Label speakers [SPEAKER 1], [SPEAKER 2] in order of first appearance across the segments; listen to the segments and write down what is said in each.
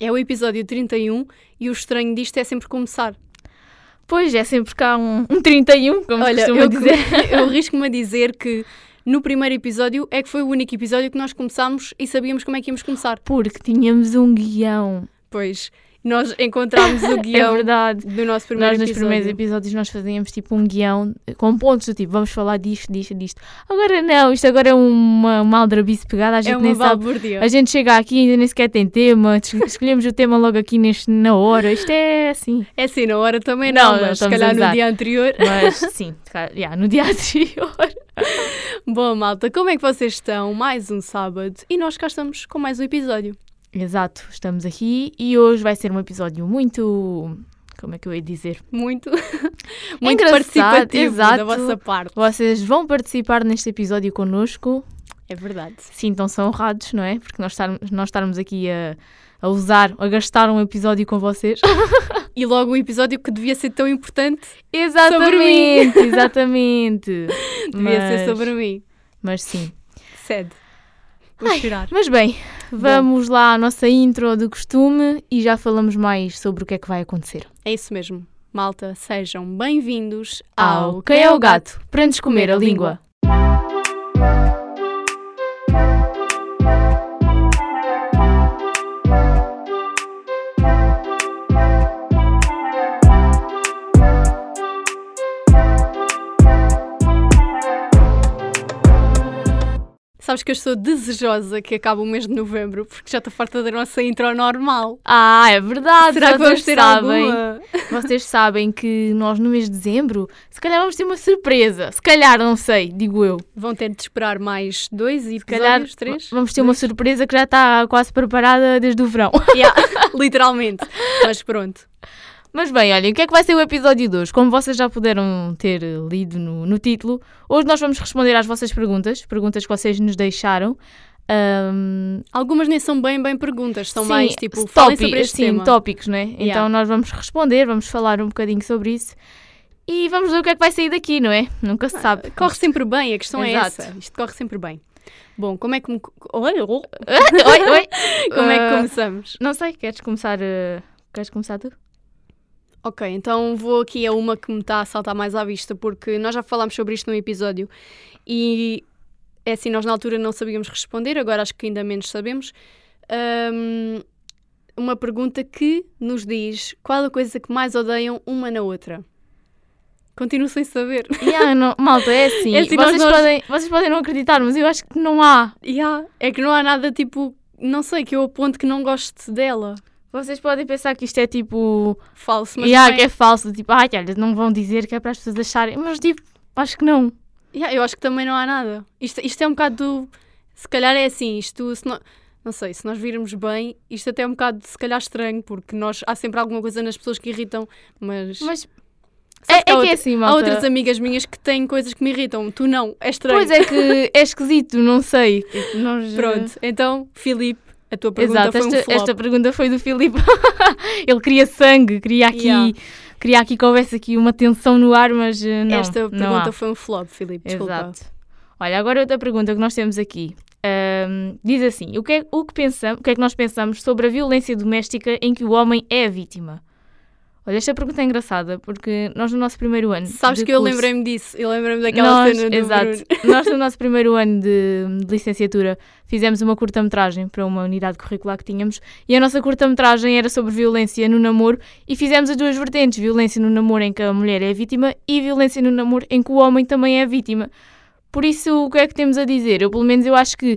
[SPEAKER 1] É o episódio 31 e o estranho disto é sempre começar.
[SPEAKER 2] Pois, é sempre cá um, um 31, como
[SPEAKER 1] Olha, eu,
[SPEAKER 2] dizer.
[SPEAKER 1] eu risco-me a dizer que no primeiro episódio é que foi o único episódio que nós começámos e sabíamos como é que íamos começar.
[SPEAKER 2] Porque tínhamos um guião.
[SPEAKER 1] Pois, nós encontramos o
[SPEAKER 2] É
[SPEAKER 1] guião
[SPEAKER 2] verdade.
[SPEAKER 1] do nosso primeiro
[SPEAKER 2] Nós nos
[SPEAKER 1] episódio.
[SPEAKER 2] primeiros episódios nós fazíamos tipo um guião com pontos do tipo, vamos falar disto, disto, disto. Agora não, isto agora é uma, uma aldrabice pegada, a gente
[SPEAKER 1] É
[SPEAKER 2] nem sabe.
[SPEAKER 1] balbúrdia.
[SPEAKER 2] A gente chega aqui e ainda nem sequer tem tema, es- escolhemos o tema logo aqui neste, na hora. Isto é assim.
[SPEAKER 1] É assim, na hora também
[SPEAKER 2] Não,
[SPEAKER 1] não, mas se calhar no dia anterior.
[SPEAKER 2] Mas sim, yeah, no dia anterior.
[SPEAKER 1] Bom, malta, como é que vocês estão? Mais um sábado e nós cá estamos com mais um episódio.
[SPEAKER 2] Exato, estamos aqui e hoje vai ser um episódio muito. Como é que eu ia dizer?
[SPEAKER 1] Muito, muito
[SPEAKER 2] Engraçado,
[SPEAKER 1] participativo da
[SPEAKER 2] exato.
[SPEAKER 1] vossa parte.
[SPEAKER 2] Vocês vão participar neste episódio connosco.
[SPEAKER 1] É verdade.
[SPEAKER 2] Sintam-se honrados, não é? Porque nós estarmos, nós estarmos aqui a, a usar, a gastar um episódio com vocês.
[SPEAKER 1] E logo o episódio que devia ser tão importante
[SPEAKER 2] exatamente, exatamente.
[SPEAKER 1] devia
[SPEAKER 2] mas,
[SPEAKER 1] ser sobre mim.
[SPEAKER 2] Mas sim.
[SPEAKER 1] Cede. Vou chorar.
[SPEAKER 2] Mas bem, vamos lá à nossa intro do costume e já falamos mais sobre o que é que vai acontecer.
[SPEAKER 1] É isso mesmo. Malta, sejam bem-vindos
[SPEAKER 2] Ao
[SPEAKER 1] ao
[SPEAKER 2] Quem é o Gato? Para nos comer a língua.
[SPEAKER 1] Sabes que eu estou desejosa que acabe o mês de novembro, porque já estou farta da nossa intro normal.
[SPEAKER 2] Ah, é verdade.
[SPEAKER 1] Será que
[SPEAKER 2] vocês
[SPEAKER 1] vamos ter
[SPEAKER 2] sabem,
[SPEAKER 1] alguma?
[SPEAKER 2] Vocês sabem que nós no mês de dezembro, se calhar vamos ter uma surpresa. Se calhar, não sei, digo eu.
[SPEAKER 1] Vão ter de esperar mais dois
[SPEAKER 2] Se calhar
[SPEAKER 1] três?
[SPEAKER 2] vamos ter uma surpresa que já está quase preparada desde o verão.
[SPEAKER 1] Yeah, literalmente. Mas pronto.
[SPEAKER 2] Mas bem, olhem, o que é que vai ser o episódio de hoje? Como vocês já puderam ter lido no, no título, hoje nós vamos responder às vossas perguntas, perguntas que vocês nos deixaram. Ahm,
[SPEAKER 1] Algumas nem são bem, bem perguntas, são
[SPEAKER 2] sim,
[SPEAKER 1] mais tipo, falem sobre este
[SPEAKER 2] sim,
[SPEAKER 1] tema.
[SPEAKER 2] tópicos, né?
[SPEAKER 1] Yeah.
[SPEAKER 2] Então nós vamos responder, vamos falar um bocadinho sobre isso e vamos ver o que é que vai sair daqui, não é? Nunca se sabe.
[SPEAKER 1] Corre sempre bem, a questão é
[SPEAKER 2] Exato.
[SPEAKER 1] essa. Isto corre sempre bem. Bom, como é que me... Oi, oi.
[SPEAKER 2] oi.
[SPEAKER 1] Como é que
[SPEAKER 2] Ah,
[SPEAKER 1] começamos?
[SPEAKER 2] Não sei, queres começar? eh, Queres começar tu?
[SPEAKER 1] Ok, então vou aqui a uma que me está a saltar mais à vista, porque nós já falámos sobre isto num episódio e é assim, nós na altura não sabíamos responder, agora acho que ainda menos sabemos. Ahm, uma pergunta que nos diz qual a coisa que mais odeiam uma na outra. Continuo sem saber.
[SPEAKER 2] Yeah, não- malta, é assim.
[SPEAKER 1] É assim,
[SPEAKER 2] vocês,
[SPEAKER 1] nós-
[SPEAKER 2] podem, vocês podem não acreditar, mas eu acho que não há.
[SPEAKER 1] Yeah, é que não há nada tipo, não sei, que eu aponte que não goste dela.
[SPEAKER 2] Vocês podem pensar que isto é tipo.
[SPEAKER 1] Falso, mas
[SPEAKER 2] yeah,
[SPEAKER 1] é.
[SPEAKER 2] que é falso. Tipo, ai, olha, não vão dizer que é para as pessoas acharem. Mas tipo, acho que não.
[SPEAKER 1] Yeah, eu acho que também não há nada. Isto, isto é um bocado. do- Se calhar é assim, isto. Se não, não sei, se nós virmos bem, isto até é um bocado, se calhar, estranho, porque nós, há sempre alguma coisa nas pessoas que irritam, mas.
[SPEAKER 2] Mas é, é que
[SPEAKER 1] há
[SPEAKER 2] é assim,
[SPEAKER 1] Há
[SPEAKER 2] malta.
[SPEAKER 1] outras amigas minhas que têm coisas que me irritam, tu não, é estranho.
[SPEAKER 2] Pois é que é esquisito, não sei. Tipo, nós,
[SPEAKER 1] Pronto, então, Filipe, a tua pergunta
[SPEAKER 2] Exato,
[SPEAKER 1] foi um
[SPEAKER 2] esta,
[SPEAKER 1] flop.
[SPEAKER 2] esta pergunta foi do Filipe. Ele queria sangue, queria aqui,
[SPEAKER 1] Yeah.
[SPEAKER 2] queria aqui que houvesse aqui uma tensão no ar, mas eh, não.
[SPEAKER 1] Esta
[SPEAKER 2] não
[SPEAKER 1] pergunta
[SPEAKER 2] há.
[SPEAKER 1] foi um flop, Filipe, desculpa.
[SPEAKER 2] Exato. Olha, agora outra pergunta que nós temos aqui. Ahm, diz assim: o que, é, o, que pensamos, o que é que nós pensamos sobre a violência doméstica em que o homem é a vítima? Olha, esta pergunta é engraçada porque nós no nosso primeiro ano.
[SPEAKER 1] Sabes que eu
[SPEAKER 2] curso-
[SPEAKER 1] lembrei-me disso, eu lembrei-me daquela
[SPEAKER 2] nós,
[SPEAKER 1] cena do
[SPEAKER 2] exato.
[SPEAKER 1] Bruno.
[SPEAKER 2] Nós, no nosso primeiro ano de, de licenciatura, fizemos uma curta-metragem para uma unidade curricular que tínhamos e a nossa curta-metragem era sobre violência no namoro e fizemos as duas vertentes: violência no namoro em que a mulher é vítima e violência no namoro em que o homem também é vítima. Por isso, o que é que temos a dizer? Eu, pelo menos, eu acho que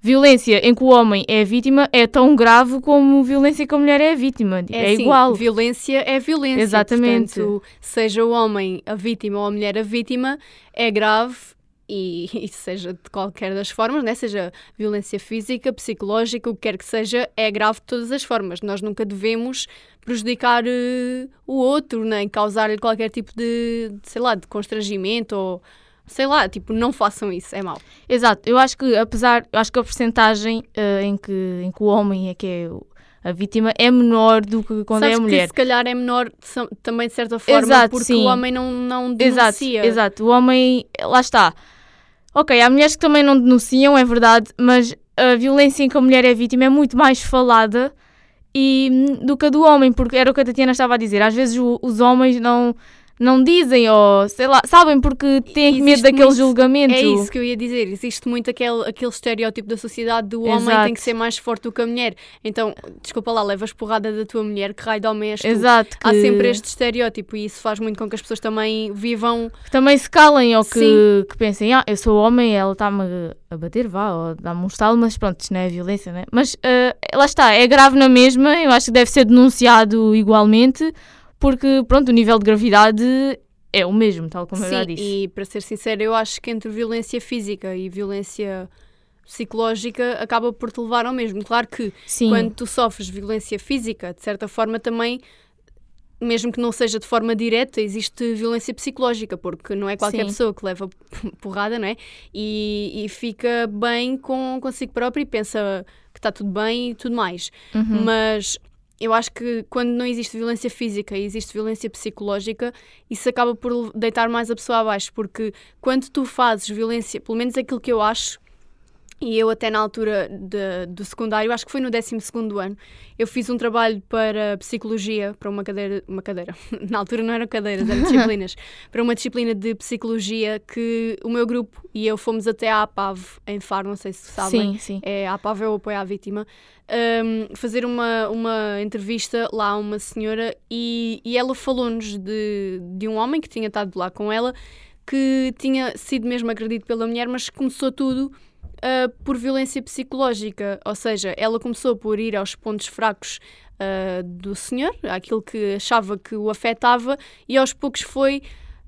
[SPEAKER 2] violência em que o homem é vítima é tão grave como violência em que a mulher é vítima. É,
[SPEAKER 1] assim,
[SPEAKER 2] igual.
[SPEAKER 1] Violência é violência.
[SPEAKER 2] Exatamente.
[SPEAKER 1] Portanto, seja o homem a vítima ou a mulher a vítima, é grave e, e seja de qualquer das formas, né? seja violência física, psicológica, o que quer que seja, é grave de todas as formas. Nós nunca devemos prejudicar eh, o outro, nem causar-lhe qualquer tipo de, de, sei lá, de constrangimento ou sei lá, tipo, não façam isso, é mau.
[SPEAKER 2] Exato, eu acho que apesar, eu acho que a porcentagem eh, em, que, em que o homem é que é a vítima é menor do que quando
[SPEAKER 1] Sabes
[SPEAKER 2] é a
[SPEAKER 1] que
[SPEAKER 2] mulher.
[SPEAKER 1] se calhar é menor também de certa forma
[SPEAKER 2] Exato,
[SPEAKER 1] porque
[SPEAKER 2] sim.
[SPEAKER 1] o homem não, não
[SPEAKER 2] Exato,
[SPEAKER 1] denuncia.
[SPEAKER 2] exato. O homem, lá está. Ok, há mulheres que também não denunciam, é verdade, mas a violência em que a mulher é vítima é muito mais falada e hum, do que a do homem, porque era o que a Tatiana estava a dizer. Às vezes o- os homens não, não dizem, ou sei lá, sabem porque têm
[SPEAKER 1] Existe
[SPEAKER 2] medo daquele
[SPEAKER 1] muito-
[SPEAKER 2] julgamento.
[SPEAKER 1] É isso que eu ia dizer. Existe muito aquele, aquele estereótipo da sociedade do homem
[SPEAKER 2] Exato.
[SPEAKER 1] tem que ser mais forte do que a mulher. Então, desculpa lá, levas porrada da tua mulher, que raio de homem és tu?
[SPEAKER 2] Exato.
[SPEAKER 1] Há
[SPEAKER 2] que-
[SPEAKER 1] sempre este estereótipo e isso faz muito com que as pessoas também vivam.
[SPEAKER 2] que também se calem ou que, que pensem, ah, eu sou homem, ela está-me a bater, vá, ou dá-me um estalo, mas pronto, isto não é violência, né? Mas ah, lá está, é grave na mesma, eu acho que deve ser denunciado igualmente, porque pronto, o nível de gravidade é o mesmo, tal como eu já
[SPEAKER 1] Sim,
[SPEAKER 2] disse.
[SPEAKER 1] e para ser sincera, eu acho que entre violência física e violência psicológica acaba por te levar ao mesmo. Claro que
[SPEAKER 2] Sim,
[SPEAKER 1] quando tu sofres violência física, de certa forma também, mesmo que não seja de forma direta, existe violência psicológica, porque não é qualquer
[SPEAKER 2] Sim.
[SPEAKER 1] pessoa que leva porrada, não é? E, e fica bem com consigo próprio e pensa que está tudo bem e tudo mais.
[SPEAKER 2] Uhum.
[SPEAKER 1] Mas eu acho que quando não existe violência física e existe violência psicológica, isso acaba por deitar mais a pessoa abaixo, porque quando tu fazes violência, pelo menos aquilo que eu acho, e eu até na altura de- do secundário, acho que foi no 12 ano, eu fiz um trabalho para psicologia, para uma cadeira, uma cadeira, na altura não eram cadeiras, eram disciplinas, para uma disciplina de psicologia que o meu grupo e eu fomos até à APAV, em Faro, não sei se sabem,
[SPEAKER 2] sim, sim.
[SPEAKER 1] é a APAV é o apoio à vítima, um, fazer uma, uma entrevista lá a uma senhora e, e ela falou-nos de, de um homem que tinha estado lá com ela que tinha sido mesmo agredido pela mulher, mas começou tudo uh, por violência psicológica, ou seja, ela começou por ir aos pontos fracos uh, do senhor, aquilo que achava que o afetava, e aos poucos foi,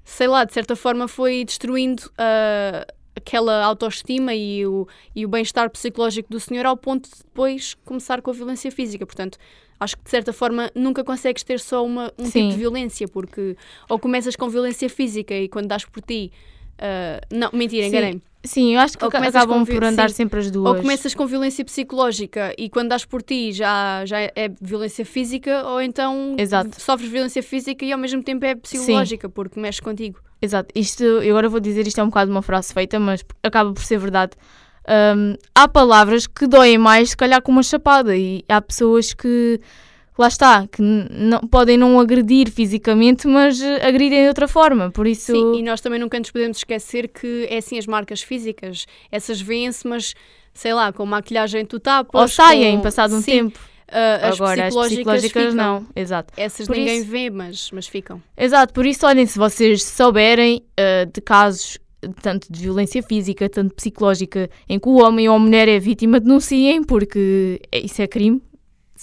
[SPEAKER 1] sei lá, de certa forma foi destruindo uh, aquela autoestima e o, e o bem-estar psicológico do senhor ao ponto de depois começar com a violência física. Portanto, acho que de certa forma nunca consegues ter só uma, um tipo
[SPEAKER 2] Sim.
[SPEAKER 1] de violência, porque ou começas com violência física e quando dás por ti. Uh, não, mentira,
[SPEAKER 2] Sim.
[SPEAKER 1] enganei-me.
[SPEAKER 2] Sim, eu acho que acabam por andar
[SPEAKER 1] sim.
[SPEAKER 2] sempre as duas.
[SPEAKER 1] Ou começas com violência psicológica e quando dás por ti já, já é violência física, ou então
[SPEAKER 2] Exato.
[SPEAKER 1] sofres violência física e ao mesmo tempo é psicológica, porque mexe contigo.
[SPEAKER 2] Exato. Isto, eu agora vou dizer, isto é um bocado uma frase feita, mas acaba por ser verdade. Hum, há palavras que doem mais, se calhar, com uma chapada, e há pessoas que, lá está, que não, podem não agredir fisicamente, mas eh, agridem de outra forma. Por isso,
[SPEAKER 1] Sim, e nós também nunca nos podemos esquecer que é assim as marcas físicas, essas vêm-se, mas sei lá, com maquilhagem tu tapas.
[SPEAKER 2] ou saem,
[SPEAKER 1] com-
[SPEAKER 2] passado um
[SPEAKER 1] Sim,
[SPEAKER 2] tempo.
[SPEAKER 1] ah, as
[SPEAKER 2] Agora, as
[SPEAKER 1] psicológicas,
[SPEAKER 2] psicológicas
[SPEAKER 1] ficam.
[SPEAKER 2] não. Exato.
[SPEAKER 1] Essas
[SPEAKER 2] Por
[SPEAKER 1] ninguém
[SPEAKER 2] isso-
[SPEAKER 1] vê, mas, mas ficam.
[SPEAKER 2] Exato, por isso, olhem, se vocês souberem eh, de casos tanto de violência física, tanto psicológica, em que o homem ou a mulher é vítima, denunciem, porque isso é crime.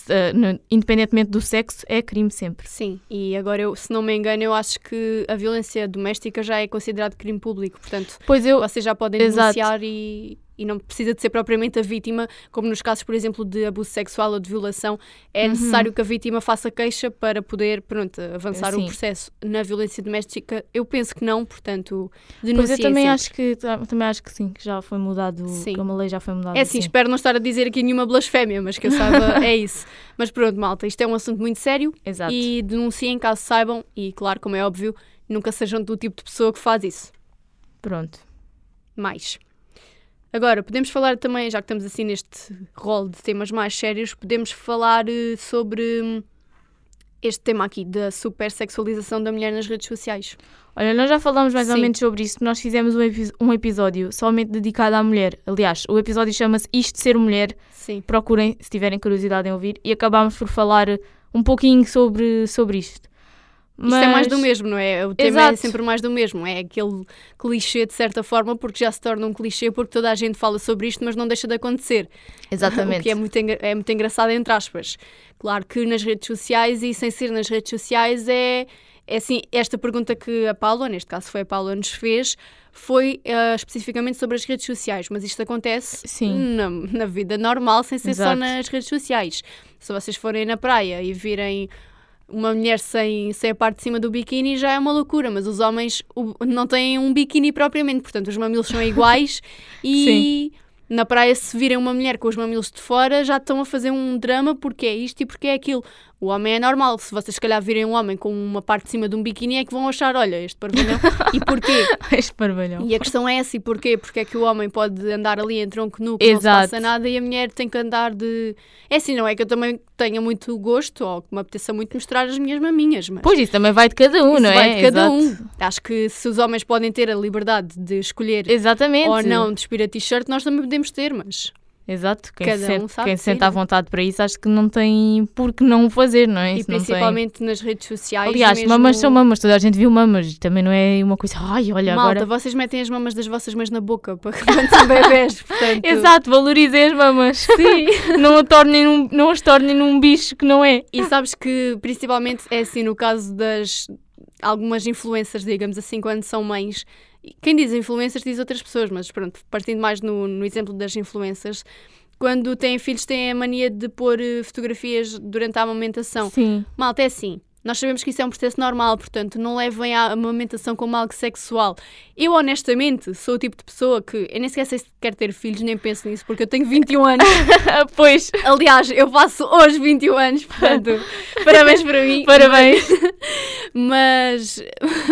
[SPEAKER 2] Eh, independentemente do sexo, é crime sempre.
[SPEAKER 1] Sim, e agora eu, se não me engano, eu acho que a violência doméstica já é considerado crime público, portanto,
[SPEAKER 2] Pois eu,
[SPEAKER 1] vocês já podem
[SPEAKER 2] Exato.
[SPEAKER 1] denunciar e, e não precisa de ser propriamente a vítima, como nos casos, por exemplo, de abuso sexual ou de violação, é
[SPEAKER 2] Uhum.
[SPEAKER 1] necessário que a vítima faça queixa para poder, pronto, avançar o
[SPEAKER 2] Sim.
[SPEAKER 1] processo. Na violência doméstica, eu penso que não, portanto,
[SPEAKER 2] pois
[SPEAKER 1] denunciem
[SPEAKER 2] eu também
[SPEAKER 1] sempre.
[SPEAKER 2] acho que ta- também acho que sim, que já foi mudado,
[SPEAKER 1] Sim.
[SPEAKER 2] que uma lei já foi mudada.
[SPEAKER 1] É assim, espero não estar a dizer aqui nenhuma blasfémia, mas que eu saiba, é isso. Mas pronto, malta, isto é um assunto muito sério
[SPEAKER 2] Exato.
[SPEAKER 1] e denunciem caso saibam e, claro, como é óbvio, nunca sejam do tipo de pessoa que faz isso.
[SPEAKER 2] Pronto.
[SPEAKER 1] mais. Agora, podemos falar também, já que estamos assim neste rol de temas mais sérios, podemos falar eh, sobre hum, este tema aqui da supersexualização da mulher nas redes sociais.
[SPEAKER 2] Olha, nós já falamos mais ou
[SPEAKER 1] Sim.
[SPEAKER 2] menos sobre isso. Nós fizemos um, epi- um episódio somente dedicado à mulher. Aliás, o episódio chama-se Isto de Ser Mulher.
[SPEAKER 1] Sim.
[SPEAKER 2] procurem se tiverem curiosidade em ouvir e acabámos por falar um pouquinho sobre, sobre isto.
[SPEAKER 1] Isto é mais do
[SPEAKER 2] Mas-
[SPEAKER 1] mesmo, não é? O tema é
[SPEAKER 2] Exato.
[SPEAKER 1] sempre mais do mesmo. É aquele clichê, de certa forma, porque já se torna um clichê, porque toda a gente fala sobre isto, mas não deixa de acontecer.
[SPEAKER 2] Exatamente.
[SPEAKER 1] O que é muito, é muito engraçado, entre aspas. Claro que nas redes sociais e sem ser nas redes sociais é, é assim, esta pergunta que a Paula, neste caso foi a Paula, nos fez, foi ah, especificamente sobre as redes sociais, mas isto acontece
[SPEAKER 2] Sim.
[SPEAKER 1] na, na vida normal, sem ser só
[SPEAKER 2] Exato.
[SPEAKER 1] nas redes sociais. Se vocês forem na praia e virem uma mulher sem, sem a parte de cima do biquíni já é uma loucura, mas os homens não têm um biquíni propriamente, portanto os mamilos são iguais e na praia se virem uma mulher com os mamilos de fora já estão a fazer um drama porque é isto e porque é aquilo. O homem é normal. Se vocês, se calhar, virem um homem com uma parte de cima de um biquíni, é que vão achar: olha, este parvalhão. e porquê?
[SPEAKER 2] este parvalhão.
[SPEAKER 1] E a questão é essa: e porquê? Porque é que o homem pode andar ali em tronco nu, que não se passa nada, e a mulher tem que andar de. É assim, não é que eu também tenha muito gosto ou que me apeteça muito mostrar as minhas maminhas. Mas
[SPEAKER 2] pois, isso também vai de cada um, não é?
[SPEAKER 1] Vai de cada Exato. um. Acho que se os homens podem ter a liberdade de escolher
[SPEAKER 2] Exatamente.
[SPEAKER 1] ou não despir a t-shirt, nós também podemos ter, mas.
[SPEAKER 2] Exato, quem, Cada sente, um sabe quem se sente à vontade para isso, acho que não tem por que não o fazer, não é?
[SPEAKER 1] E principalmente tem... nas redes sociais.
[SPEAKER 2] Aliás,
[SPEAKER 1] mesmo...
[SPEAKER 2] mamas são mamas, toda a gente viu mamas, também não é uma coisa, ai, olha
[SPEAKER 1] Malta,
[SPEAKER 2] agora.
[SPEAKER 1] vocês metem as mamas das vossas mães na boca para quando são bebés, portanto.
[SPEAKER 2] Exato, valorizem as mamas.
[SPEAKER 1] Sim.
[SPEAKER 2] não, a tornem num, não as tornem num bicho que não é.
[SPEAKER 1] E sabes que, principalmente, é assim, no caso das algumas influências, digamos assim, quando são mães, quem diz influências diz outras pessoas, mas pronto, partindo mais no, no exemplo das influências, quando têm filhos têm a mania de pôr eh, fotografias durante a amamentação.
[SPEAKER 2] Sim.
[SPEAKER 1] Malta, é assim. Nós sabemos que isso é um processo normal, portanto, não levem a amamentação como algo sexual. Eu, honestamente, sou o tipo de pessoa que eu nem sequer sei se quer ter filhos, nem penso nisso, porque eu tenho 21 anos.
[SPEAKER 2] pois.
[SPEAKER 1] Aliás, eu faço hoje 21 anos, portanto, parabéns para mim.
[SPEAKER 2] Parabéns.
[SPEAKER 1] mas,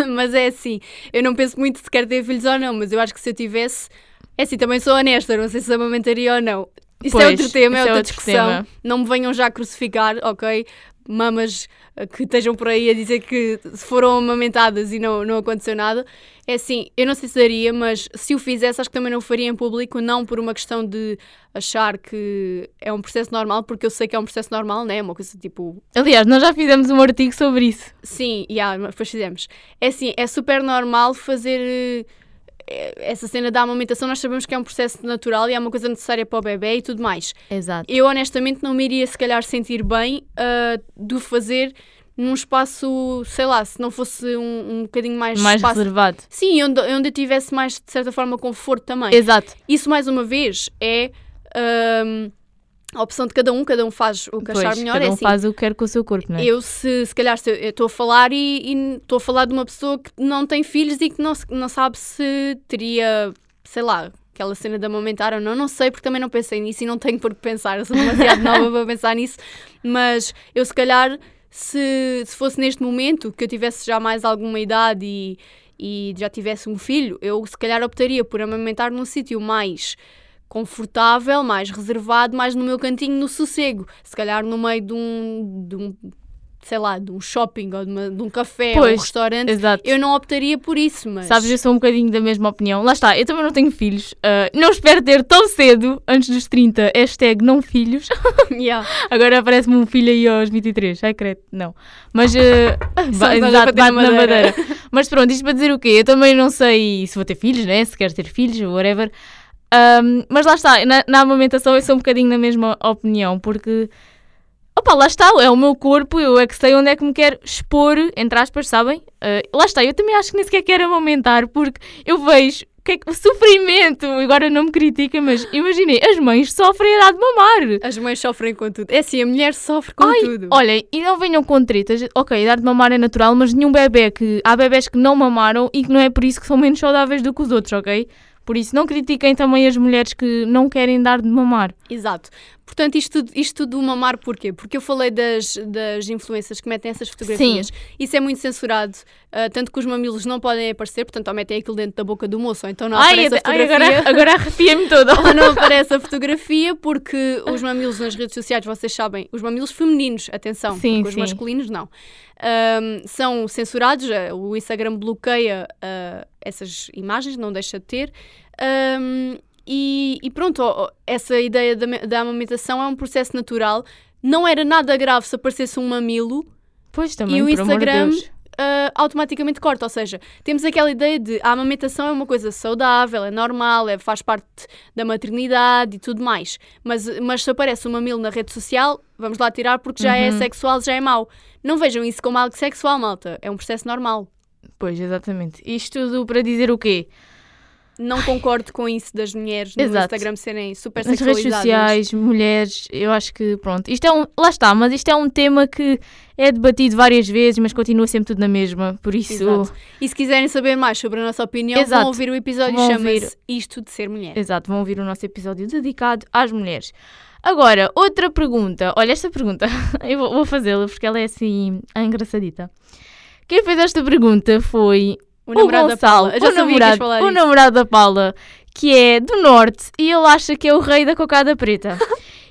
[SPEAKER 1] mas é assim, eu não penso muito se quer ter filhos ou não, mas eu acho que se eu tivesse. É assim, também sou honesta, não sei se amamentaria ou não. Isso é pois, é outro tema, é outra é discussão. Tema. Não me venham já crucificar, ok? Mamas que estejam por aí a dizer que foram amamentadas e não, não aconteceu nada. É assim, eu não sei se daria, mas se o fizesse, acho que também não o faria em público, não por uma questão de achar que é um processo normal, porque eu sei que é um processo normal, né? É uma coisa tipo.
[SPEAKER 2] Aliás, nós já fizemos um artigo sobre isso.
[SPEAKER 1] Sim, yeah, depois fizemos. É assim, é super normal fazer é, essa cena da amamentação nós sabemos que é um processo natural e é uma coisa necessária para o bebê e tudo mais.
[SPEAKER 2] Exato.
[SPEAKER 1] Eu honestamente não me iria se calhar sentir bem uh, do fazer num espaço, sei lá, se não fosse um, um bocadinho mais
[SPEAKER 2] mais
[SPEAKER 1] espaço...
[SPEAKER 2] reservado.
[SPEAKER 1] Sim, onde, onde eu tivesse mais de certa forma conforto também.
[SPEAKER 2] Exato.
[SPEAKER 1] Isso mais uma vez é uh, a opção de cada um, cada um faz o que pois, achar melhor.
[SPEAKER 2] Cada
[SPEAKER 1] é
[SPEAKER 2] um
[SPEAKER 1] assim,
[SPEAKER 2] faz o que quer com o seu corpo, não é?
[SPEAKER 1] Eu, se, se calhar, estou a falar e estou a falar de uma pessoa que não tem filhos e que não, não sabe se teria, sei lá, aquela cena de amamentar ou não, não sei, porque também não pensei nisso e não tenho por que pensar, eu sou demasiado nova para pensar nisso, mas eu, se calhar, se, se fosse neste momento que eu tivesse já mais alguma idade e, e já tivesse um filho, eu, se calhar, optaria por amamentar num sítio mais confortável, mais reservado, mais no meu cantinho, no sossego. Se calhar no meio de um, de um sei lá, de um shopping ou de, uma, de um café pois, ou um restaurante,
[SPEAKER 2] exato.
[SPEAKER 1] eu não optaria por isso, mas...
[SPEAKER 2] Sabes, eu sou um bocadinho da mesma opinião. Lá está, eu também não tenho filhos. Uh, não espero ter tão cedo, antes dos 30, hashtag não filhos.
[SPEAKER 1] yeah.
[SPEAKER 2] Agora aparece-me um filho aí aos 23, ai credo, não. Mas, uh, vai, exato, bate na madeira. madeira. Mas pronto, isto para dizer o quê? Eu também não sei se vou ter filhos, né? se quero ter filhos, whatever. Um, mas lá está, na, na amamentação eu sou um bocadinho na mesma opinião, porque opa, lá está, é o meu corpo, eu é que sei onde é que me quero expor, entre aspas, sabem? Uh, lá está, eu também acho que nem sequer quero amamentar, porque eu vejo que é que, o sofrimento, agora não me critiquem, mas imaginei, as mães sofrem a de mamar.
[SPEAKER 1] As mães sofrem com tudo. É assim, a mulher sofre com
[SPEAKER 2] Ai,
[SPEAKER 1] tudo.
[SPEAKER 2] Olhem, e não venham com tretas. Ok, dar de mamar é natural, mas nenhum bebê que. Há bebés que não mamaram e que não é por isso que são menos saudáveis do que os outros, ok? Por isso, não critiquem também as mulheres que não querem dar de mamar.
[SPEAKER 1] Exato. Portanto, isto, isto do mamar porquê? Porque eu falei das, das influências que metem essas fotografias.
[SPEAKER 2] Sim.
[SPEAKER 1] Isso é muito censurado, uh, tanto que os mamilos não podem aparecer, portanto, ou metem aquilo dentro da boca do moço, ou então não ai, aparece a fotografia.
[SPEAKER 2] Ai, agora, agora arrepia-me toda.
[SPEAKER 1] ou não aparece a fotografia, porque os mamilos nas redes sociais, vocês sabem, os mamilos femininos, atenção,
[SPEAKER 2] sim,
[SPEAKER 1] porque
[SPEAKER 2] sim.
[SPEAKER 1] os masculinos não, um, são censurados, o Instagram bloqueia uh, essas imagens, não deixa de ter. Um, e, e, pronto, essa ideia da, da amamentação é um processo natural. Não era nada grave se aparecesse um mamilo.
[SPEAKER 2] Pois também,
[SPEAKER 1] e o Instagram
[SPEAKER 2] de
[SPEAKER 1] uh, automaticamente corta. Ou seja, temos aquela ideia de a amamentação é uma coisa saudável, é normal, é, faz parte da maternidade e tudo mais. Mas, mas se aparece um mamilo na rede social, vamos lá tirar porque já é uhum. é sexual, já é mau. Não vejam isso como algo sexual, malta. É um processo normal.
[SPEAKER 2] Pois, exatamente. Isto tudo para dizer o quê?
[SPEAKER 1] Não concordo com isso das mulheres no
[SPEAKER 2] Exato.
[SPEAKER 1] Instagram serem super
[SPEAKER 2] Nas redes sociais, mulheres, eu acho que pronto. Isto é um, lá está, mas isto é um tema que é debatido várias vezes, mas continua sempre tudo na mesma, por isso.
[SPEAKER 1] Exato. E se quiserem saber mais sobre a nossa opinião,
[SPEAKER 2] Exato.
[SPEAKER 1] vão ouvir o episódio chama-se Isto de Ser Mulher.
[SPEAKER 2] Exato, vão ouvir o nosso episódio dedicado às mulheres. Agora, outra pergunta. Olha, esta pergunta, eu vou, vou fazê-la porque ela é assim, engraçadita. Quem fez esta pergunta foi
[SPEAKER 1] O namorado da
[SPEAKER 2] Gonçalo,
[SPEAKER 1] Paula. Eu já
[SPEAKER 2] o
[SPEAKER 1] sabia que
[SPEAKER 2] namorado,
[SPEAKER 1] falar
[SPEAKER 2] o
[SPEAKER 1] isso.
[SPEAKER 2] namorado da Paula, que é do Norte e ele acha que é o rei da cocada preta.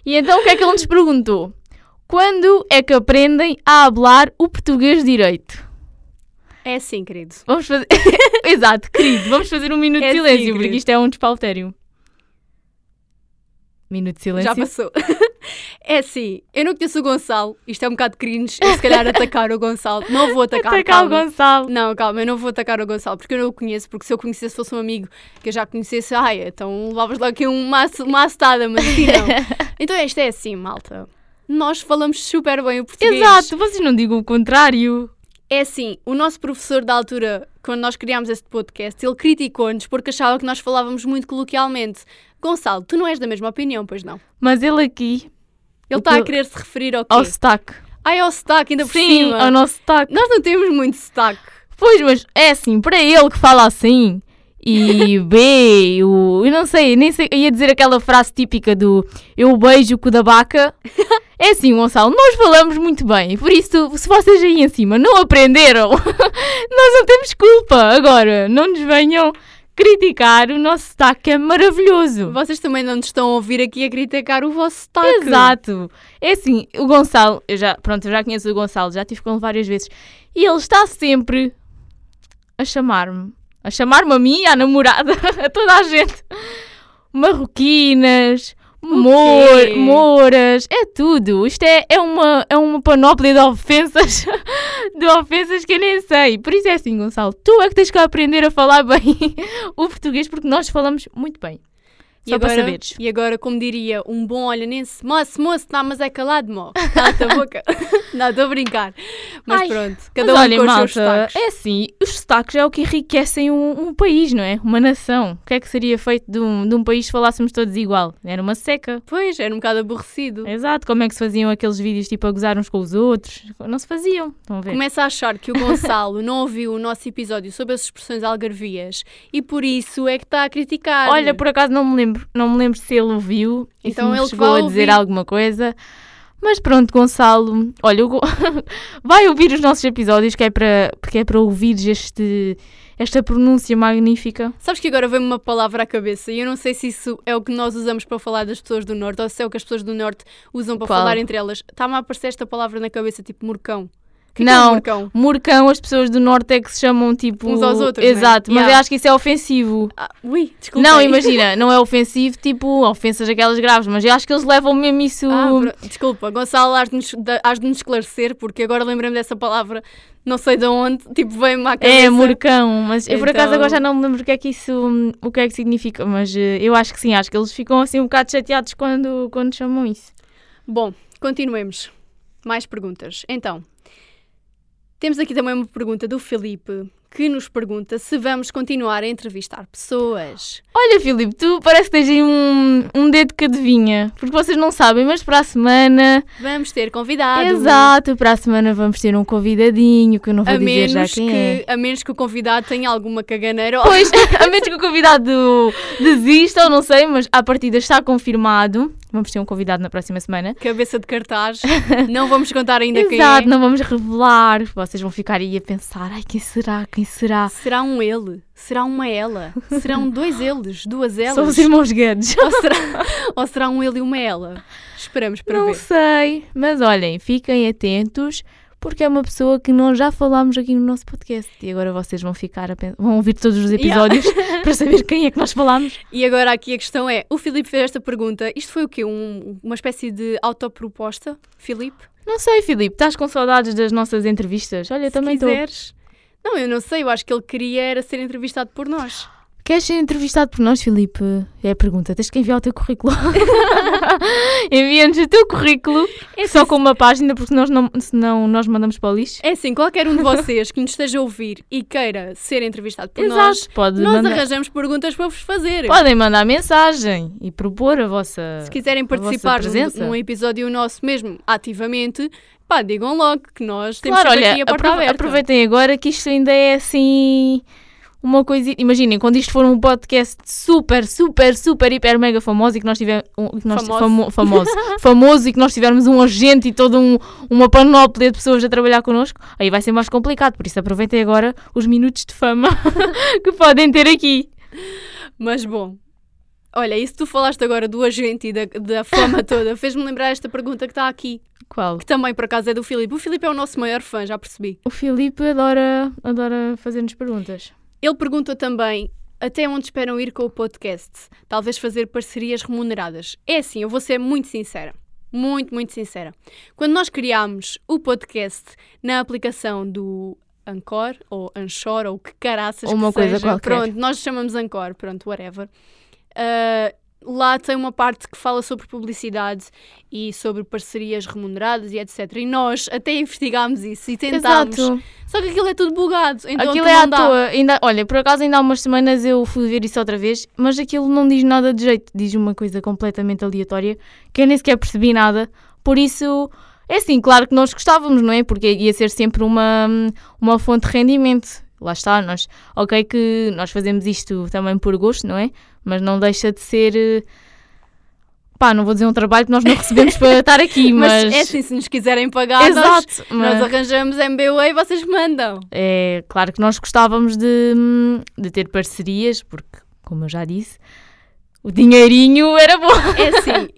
[SPEAKER 2] e então o que é que ele nos perguntou? Quando é que aprendem a falar o português direito?
[SPEAKER 1] É assim, querido.
[SPEAKER 2] Vamos fazer. Exato, querido, vamos fazer um minuto
[SPEAKER 1] É
[SPEAKER 2] de
[SPEAKER 1] sim,
[SPEAKER 2] silêncio, porque
[SPEAKER 1] querido.
[SPEAKER 2] isto é um despautério. Minuto de silêncio.
[SPEAKER 1] Já passou. É assim, eu não conheço o Gonçalo. Isto é um bocado cringe. Eu se calhar atacar o Gonçalo. Não vou atacar.
[SPEAKER 2] Atacar o
[SPEAKER 1] calma.
[SPEAKER 2] Gonçalo.
[SPEAKER 1] Não, calma, eu não vou atacar o Gonçalo porque eu não o conheço. Porque se eu conhecesse fosse um amigo que eu já conhecesse, ai, então levavas lá aqui uma, uma acetada, mas assim não. então isto é assim, malta. Nós falamos super bem o português.
[SPEAKER 2] Exato, vocês não digam o contrário.
[SPEAKER 1] É assim, o nosso professor da altura, quando nós criámos este podcast, ele criticou-nos porque achava que nós falávamos muito coloquialmente. Gonçalo, tu não és da mesma opinião, pois não?
[SPEAKER 2] Mas ele aqui,
[SPEAKER 1] Ele está a querer se referir ao quê?
[SPEAKER 2] ao sotaque.
[SPEAKER 1] Ai, ao sotaque, ainda por
[SPEAKER 2] Sim,
[SPEAKER 1] cima.
[SPEAKER 2] ao nosso sotaque.
[SPEAKER 1] Nós não temos muito sotaque.
[SPEAKER 2] Pois, mas é assim, para ele que fala assim. E B, o. Eu não sei, nem sei. Ia dizer aquela frase típica do eu beijo o da vaca. É assim, Gonçalo, nós falamos muito bem. e Por isso, se vocês aí em cima não aprenderam, nós não temos culpa. Agora, não nos venham criticar o nosso sotaque, que é maravilhoso.
[SPEAKER 1] Vocês também não nos estão a ouvir aqui a criticar o vosso sotaque.
[SPEAKER 2] Exato. É assim, o Gonçalo, eu já, pronto, eu já conheço o Gonçalo, já tive com ele várias vezes. E ele está sempre a chamar-me. A chamar-me a mim, à namorada, a toda a gente. Marroquinas, mor, moras, é tudo. Isto é, é, uma, é uma panóplia de ofensas, de ofensas que eu nem sei. Por isso é assim, Gonçalo, tu é que tens que aprender a falar bem o português, porque nós falamos muito bem.
[SPEAKER 1] E
[SPEAKER 2] Só para
[SPEAKER 1] agora,
[SPEAKER 2] saberes.
[SPEAKER 1] e agora, como diria um bom olhanense, moço, moço, não, mas é calado, mo. Cala-te a boca. não, estou a brincar. Mas
[SPEAKER 2] Ai,
[SPEAKER 1] pronto, cada
[SPEAKER 2] Mas
[SPEAKER 1] um
[SPEAKER 2] olhem,
[SPEAKER 1] com os
[SPEAKER 2] malta,
[SPEAKER 1] seus sotaques.
[SPEAKER 2] é assim, os sotaques é o que enriquecem um, um país, não é? Uma nação. O que é que seria feito de um, de um país se falássemos todos igual? Era uma seca.
[SPEAKER 1] Pois, era um bocado aborrecido.
[SPEAKER 2] Exato, como é que se faziam aqueles vídeos tipo a gozar uns com os outros? Não se faziam, estão a ver?
[SPEAKER 1] Começa a achar que o Gonçalo não ouviu o nosso episódio sobre as expressões algarvias e por isso é que está a criticar.
[SPEAKER 2] Olha, por acaso não me lembro, não me lembro se ele ouviu e
[SPEAKER 1] Então
[SPEAKER 2] se me
[SPEAKER 1] ele
[SPEAKER 2] chegou a dizer
[SPEAKER 1] ouvir.
[SPEAKER 2] alguma coisa. Mas pronto, Gonçalo, olha, vai ouvir os nossos episódios que é para, porque é para ouvires este, esta pronúncia magnífica.
[SPEAKER 1] Sabes que agora vem-me uma palavra à cabeça e eu não sei se isso é o que nós usamos para falar das pessoas do Norte ou se é o que as pessoas do Norte usam para
[SPEAKER 2] Qual?
[SPEAKER 1] falar entre elas. Está-me a aparecer esta palavra na cabeça, tipo murcão. Que é é
[SPEAKER 2] Não.
[SPEAKER 1] um murcão?
[SPEAKER 2] Murcão, as pessoas do norte é que se chamam tipo.
[SPEAKER 1] Uns aos outros, né?
[SPEAKER 2] Exato, mas
[SPEAKER 1] Yeah.
[SPEAKER 2] eu acho que isso é ofensivo.
[SPEAKER 1] Ah, ui, desculpa.
[SPEAKER 2] Não, imagina, não é ofensivo, tipo, ofensas aquelas graves, mas eu acho que eles levam mesmo isso.
[SPEAKER 1] Ah, pro- desculpa, Gonçalo, has de, nos, da- has de nos esclarecer, porque agora lembrei-me dessa palavra, não sei de onde, tipo, veio-me à cabeça.
[SPEAKER 2] é, murcão, mas eu por acaso
[SPEAKER 1] Então-
[SPEAKER 2] agora já não me lembro o que é que isso, o que é que significa, mas eh, eu acho que sim, acho que eles ficam assim um bocado chateados quando, quando chamam isso.
[SPEAKER 1] Bom, continuemos. Mais perguntas. Então, temos aqui também uma pergunta do Felipe, que nos pergunta se vamos continuar a entrevistar pessoas.
[SPEAKER 2] Olha, Filipe, tu parece que tens aí um, um dedo que adivinha, porque vocês não sabem, mas para a semana.
[SPEAKER 1] Vamos ter convidado.
[SPEAKER 2] Exato, para a semana vamos ter um convidadinho que eu não vou
[SPEAKER 1] A
[SPEAKER 2] dizer já quem
[SPEAKER 1] que,
[SPEAKER 2] é.
[SPEAKER 1] a menos que o convidado tenha alguma caganeira
[SPEAKER 2] Pois, a menos que o convidado desista ou não sei, mas à partida está confirmado. Vamos ter um convidado na próxima semana.
[SPEAKER 1] cabeça de cartaz. Não vamos contar ainda quem
[SPEAKER 2] Exato,
[SPEAKER 1] é.
[SPEAKER 2] não vamos revelar. Vocês vão ficar aí a pensar, ai, quem será? Quem será?
[SPEAKER 1] Será um ele? Será uma ela? Serão dois eles? Duas elas?
[SPEAKER 2] São os irmãos Guedes.
[SPEAKER 1] ou, será, ou será um ele e uma ela? Esperamos para
[SPEAKER 2] Não
[SPEAKER 1] ver.
[SPEAKER 2] sei, mas olhem, fiquem atentos. Porque é uma pessoa que nós já falámos aqui no nosso podcast e agora vocês vão ficar a pensar, vão ouvir todos os episódios para saber quem é que nós falámos.
[SPEAKER 1] E agora aqui a questão é, o Filipe fez esta pergunta, isto foi o quê? Um- uma espécie de autoproposta, Filipe?
[SPEAKER 2] Não sei, Filipe, estás com saudades das nossas entrevistas? Olha, eu
[SPEAKER 1] Se
[SPEAKER 2] também estou.
[SPEAKER 1] Não, eu não sei, eu acho que ele queria era ser entrevistado por nós.
[SPEAKER 2] Queres ser entrevistado por nós, Filipe? É a pergunta. Tens que enviar o teu currículo. Envia-nos o teu currículo,
[SPEAKER 1] É
[SPEAKER 2] só com uma página, porque nós não, senão nós mandamos para o lixo.
[SPEAKER 1] É assim, qualquer um de vocês que nos esteja a ouvir e queira ser entrevistado por nós,
[SPEAKER 2] Exato, pode
[SPEAKER 1] nós
[SPEAKER 2] mandar.
[SPEAKER 1] arranjamos perguntas para vos fazer.
[SPEAKER 2] Podem mandar mensagem e propor a vossa.
[SPEAKER 1] Se quiserem participar num, episódio nosso mesmo ativamente, pá, digam logo que nós temos
[SPEAKER 2] Claro, olha,
[SPEAKER 1] a porta
[SPEAKER 2] aprove-
[SPEAKER 1] aberta.
[SPEAKER 2] aproveitem agora que isto ainda é assim uma coisa. Imaginem, quando isto for um podcast super, super, super, hiper, mega famoso e que nós tivermos. Um, que nós,
[SPEAKER 1] Famoso.
[SPEAKER 2] famo- famoso. famoso e que nós tivermos um agente e toda um, uma panóplia de pessoas a trabalhar connosco, aí vai ser mais complicado. Por isso, aproveitem agora os minutos de fama que podem ter aqui.
[SPEAKER 1] Mas bom, olha, isso que tu falaste agora do agente e da, da fama toda fez-me lembrar esta pergunta que está aqui,
[SPEAKER 2] Qual?
[SPEAKER 1] que também por acaso é do Filipe. O Filipe é o nosso maior fã, já percebi.
[SPEAKER 2] O Filipe adora, adora fazer-nos perguntas.
[SPEAKER 1] Ele pergunta também até onde esperam ir com o podcast. Talvez fazer parcerias remuneradas. É assim, eu vou ser muito sincera. Muito, muito sincera. Quando nós criámos o podcast na aplicação do Anchor, ou Anchor, ou que caraças
[SPEAKER 2] Ou uma
[SPEAKER 1] que
[SPEAKER 2] coisa
[SPEAKER 1] seja.
[SPEAKER 2] qualquer.
[SPEAKER 1] Pronto, nós chamamos Anchor, pronto, whatever. Ah, lá tem uma parte que fala sobre publicidade e sobre parcerias remuneradas e etc. E nós até investigámos isso e tentámos.
[SPEAKER 2] Exato.
[SPEAKER 1] Só que aquilo é tudo bugado. Então
[SPEAKER 2] aquilo é à
[SPEAKER 1] dá.
[SPEAKER 2] toa. Ainda, olha, por acaso ainda há umas semanas eu fui ver isso outra vez, mas aquilo não diz nada de jeito. Diz uma coisa completamente aleatória que eu nem sequer percebi nada. Por isso, é assim, claro que nós gostávamos, não é? Porque ia ser sempre uma, uma fonte de rendimento. Lá está, nós, ok que nós fazemos isto também por gosto, não é? Mas não deixa de ser, eh, pá, não vou dizer um trabalho que nós não recebemos para estar aqui,
[SPEAKER 1] Mas,
[SPEAKER 2] mas...
[SPEAKER 1] é assim, se nos quiserem pagar, nós,
[SPEAKER 2] Exato,
[SPEAKER 1] nós
[SPEAKER 2] mas-
[SPEAKER 1] arranjamos MBA e vocês mandam.
[SPEAKER 2] É claro que nós gostávamos de, de ter parcerias, porque, como eu já disse, o dinheirinho era bom.
[SPEAKER 1] É assim,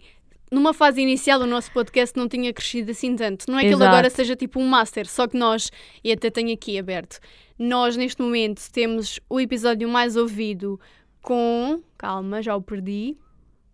[SPEAKER 1] numa fase inicial o nosso podcast não tinha crescido assim tanto. Não é que ele
[SPEAKER 2] Exato.
[SPEAKER 1] agora seja tipo um master, só que nós, e até tenho aqui aberto, nós neste momento temos o episódio mais ouvido com. Calma, já o perdi.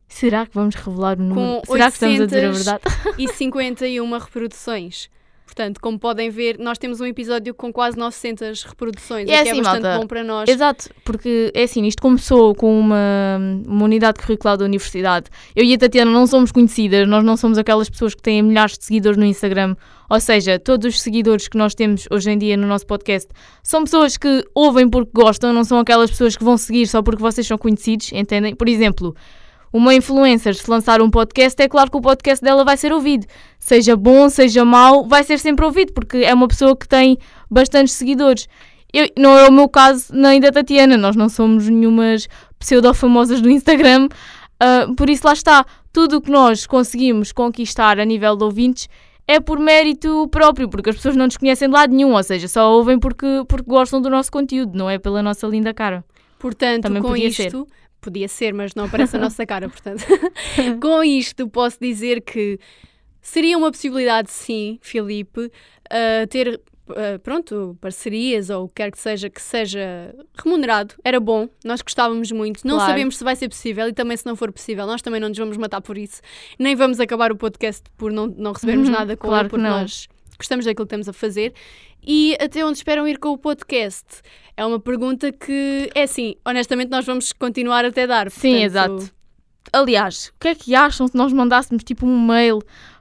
[SPEAKER 2] Será que vamos revelar o número?
[SPEAKER 1] Com
[SPEAKER 2] Será que estamos a dizer a
[SPEAKER 1] 800
[SPEAKER 2] verdade?
[SPEAKER 1] E 51 reproduções. Portanto, como podem ver, nós temos um episódio com quase 900 reproduções,
[SPEAKER 2] é
[SPEAKER 1] o que
[SPEAKER 2] assim,
[SPEAKER 1] é bastante
[SPEAKER 2] malta,
[SPEAKER 1] bom para nós.
[SPEAKER 2] Exato, porque é assim, isto começou com uma, uma unidade curricular da universidade. Eu e a Tatiana não somos conhecidas, nós não somos aquelas pessoas que têm milhares de seguidores no Instagram. Ou seja, todos os seguidores que nós temos hoje em dia no nosso podcast são pessoas que ouvem porque gostam, não são aquelas pessoas que vão seguir só porque vocês são conhecidos, entendem? Por exemplo, uma influencer, se lançar um podcast, é claro que o podcast dela vai ser ouvido. Seja bom, seja mau, vai ser sempre ouvido, porque é uma pessoa que tem bastantes seguidores. Eu- não é o meu caso nem da Tatiana, nós não somos nenhumas pseudo-famosas do Instagram, ah, por isso lá está. Tudo o que nós conseguimos conquistar a nível de ouvintes é por mérito próprio, porque as pessoas não nos conhecem de lado nenhum, ou seja, só ouvem porque, porque gostam do nosso conteúdo, não é pela nossa linda cara.
[SPEAKER 1] Portanto,
[SPEAKER 2] Também
[SPEAKER 1] com isto, podia ser, mas não aparece a nossa cara, portanto. com isto, posso dizer que seria uma possibilidade, sim, Filipe, ah, ter, ah, pronto, parcerias ou o que quer que seja que seja remunerado. Era bom, nós gostávamos muito. Não
[SPEAKER 2] Claro.
[SPEAKER 1] sabemos se vai ser possível e também se não for possível, nós também não nos vamos matar por isso. Nem vamos acabar o podcast por não, não recebermos
[SPEAKER 2] Uhum,
[SPEAKER 1] nada com
[SPEAKER 2] claro
[SPEAKER 1] porque nós gostamos daquilo que estamos a fazer. E até onde esperam ir com o podcast? É uma pergunta que, é assim, honestamente, nós vamos continuar até dar.
[SPEAKER 2] Sim,
[SPEAKER 1] portanto,
[SPEAKER 2] exato. Aliás, o que é que acham se nós mandássemos tipo um mail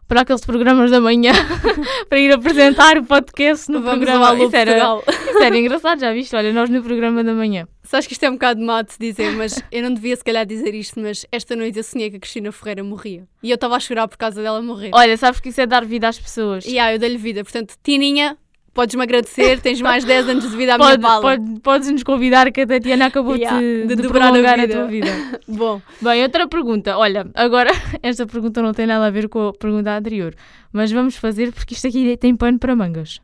[SPEAKER 2] para aqueles programas da manhã para ir apresentar o podcast no
[SPEAKER 1] Vamos
[SPEAKER 2] programa?
[SPEAKER 1] ao
[SPEAKER 2] Isso era,
[SPEAKER 1] Portugal.
[SPEAKER 2] isso era engraçado, já viste? Olha, nós no programa da manhã.
[SPEAKER 1] Sabes que isto é um bocado mato dizer, mas eu não devia se calhar dizer isto, mas esta noite eu sonhei que a Cristina Ferreira morria. E eu estava a chorar por causa dela morrer.
[SPEAKER 2] Olha, sabes que isso é dar vida às pessoas.
[SPEAKER 1] E ah, eu dei-lhe vida. Portanto, Tininha, podes-me agradecer, tens mais 10 anos de vida à minha
[SPEAKER 2] Pode,
[SPEAKER 1] pala.
[SPEAKER 2] pode- podes nos convidar que a Tatiana acabou
[SPEAKER 1] Yeah,
[SPEAKER 2] de,
[SPEAKER 1] de
[SPEAKER 2] de
[SPEAKER 1] dobrar a
[SPEAKER 2] prolongar a,
[SPEAKER 1] vida.
[SPEAKER 2] tua vida.
[SPEAKER 1] Bom,
[SPEAKER 2] Bem, outra pergunta. Olha, agora esta pergunta não tem nada a ver com a pergunta anterior, mas vamos fazer porque isto aqui tem pano para mangas.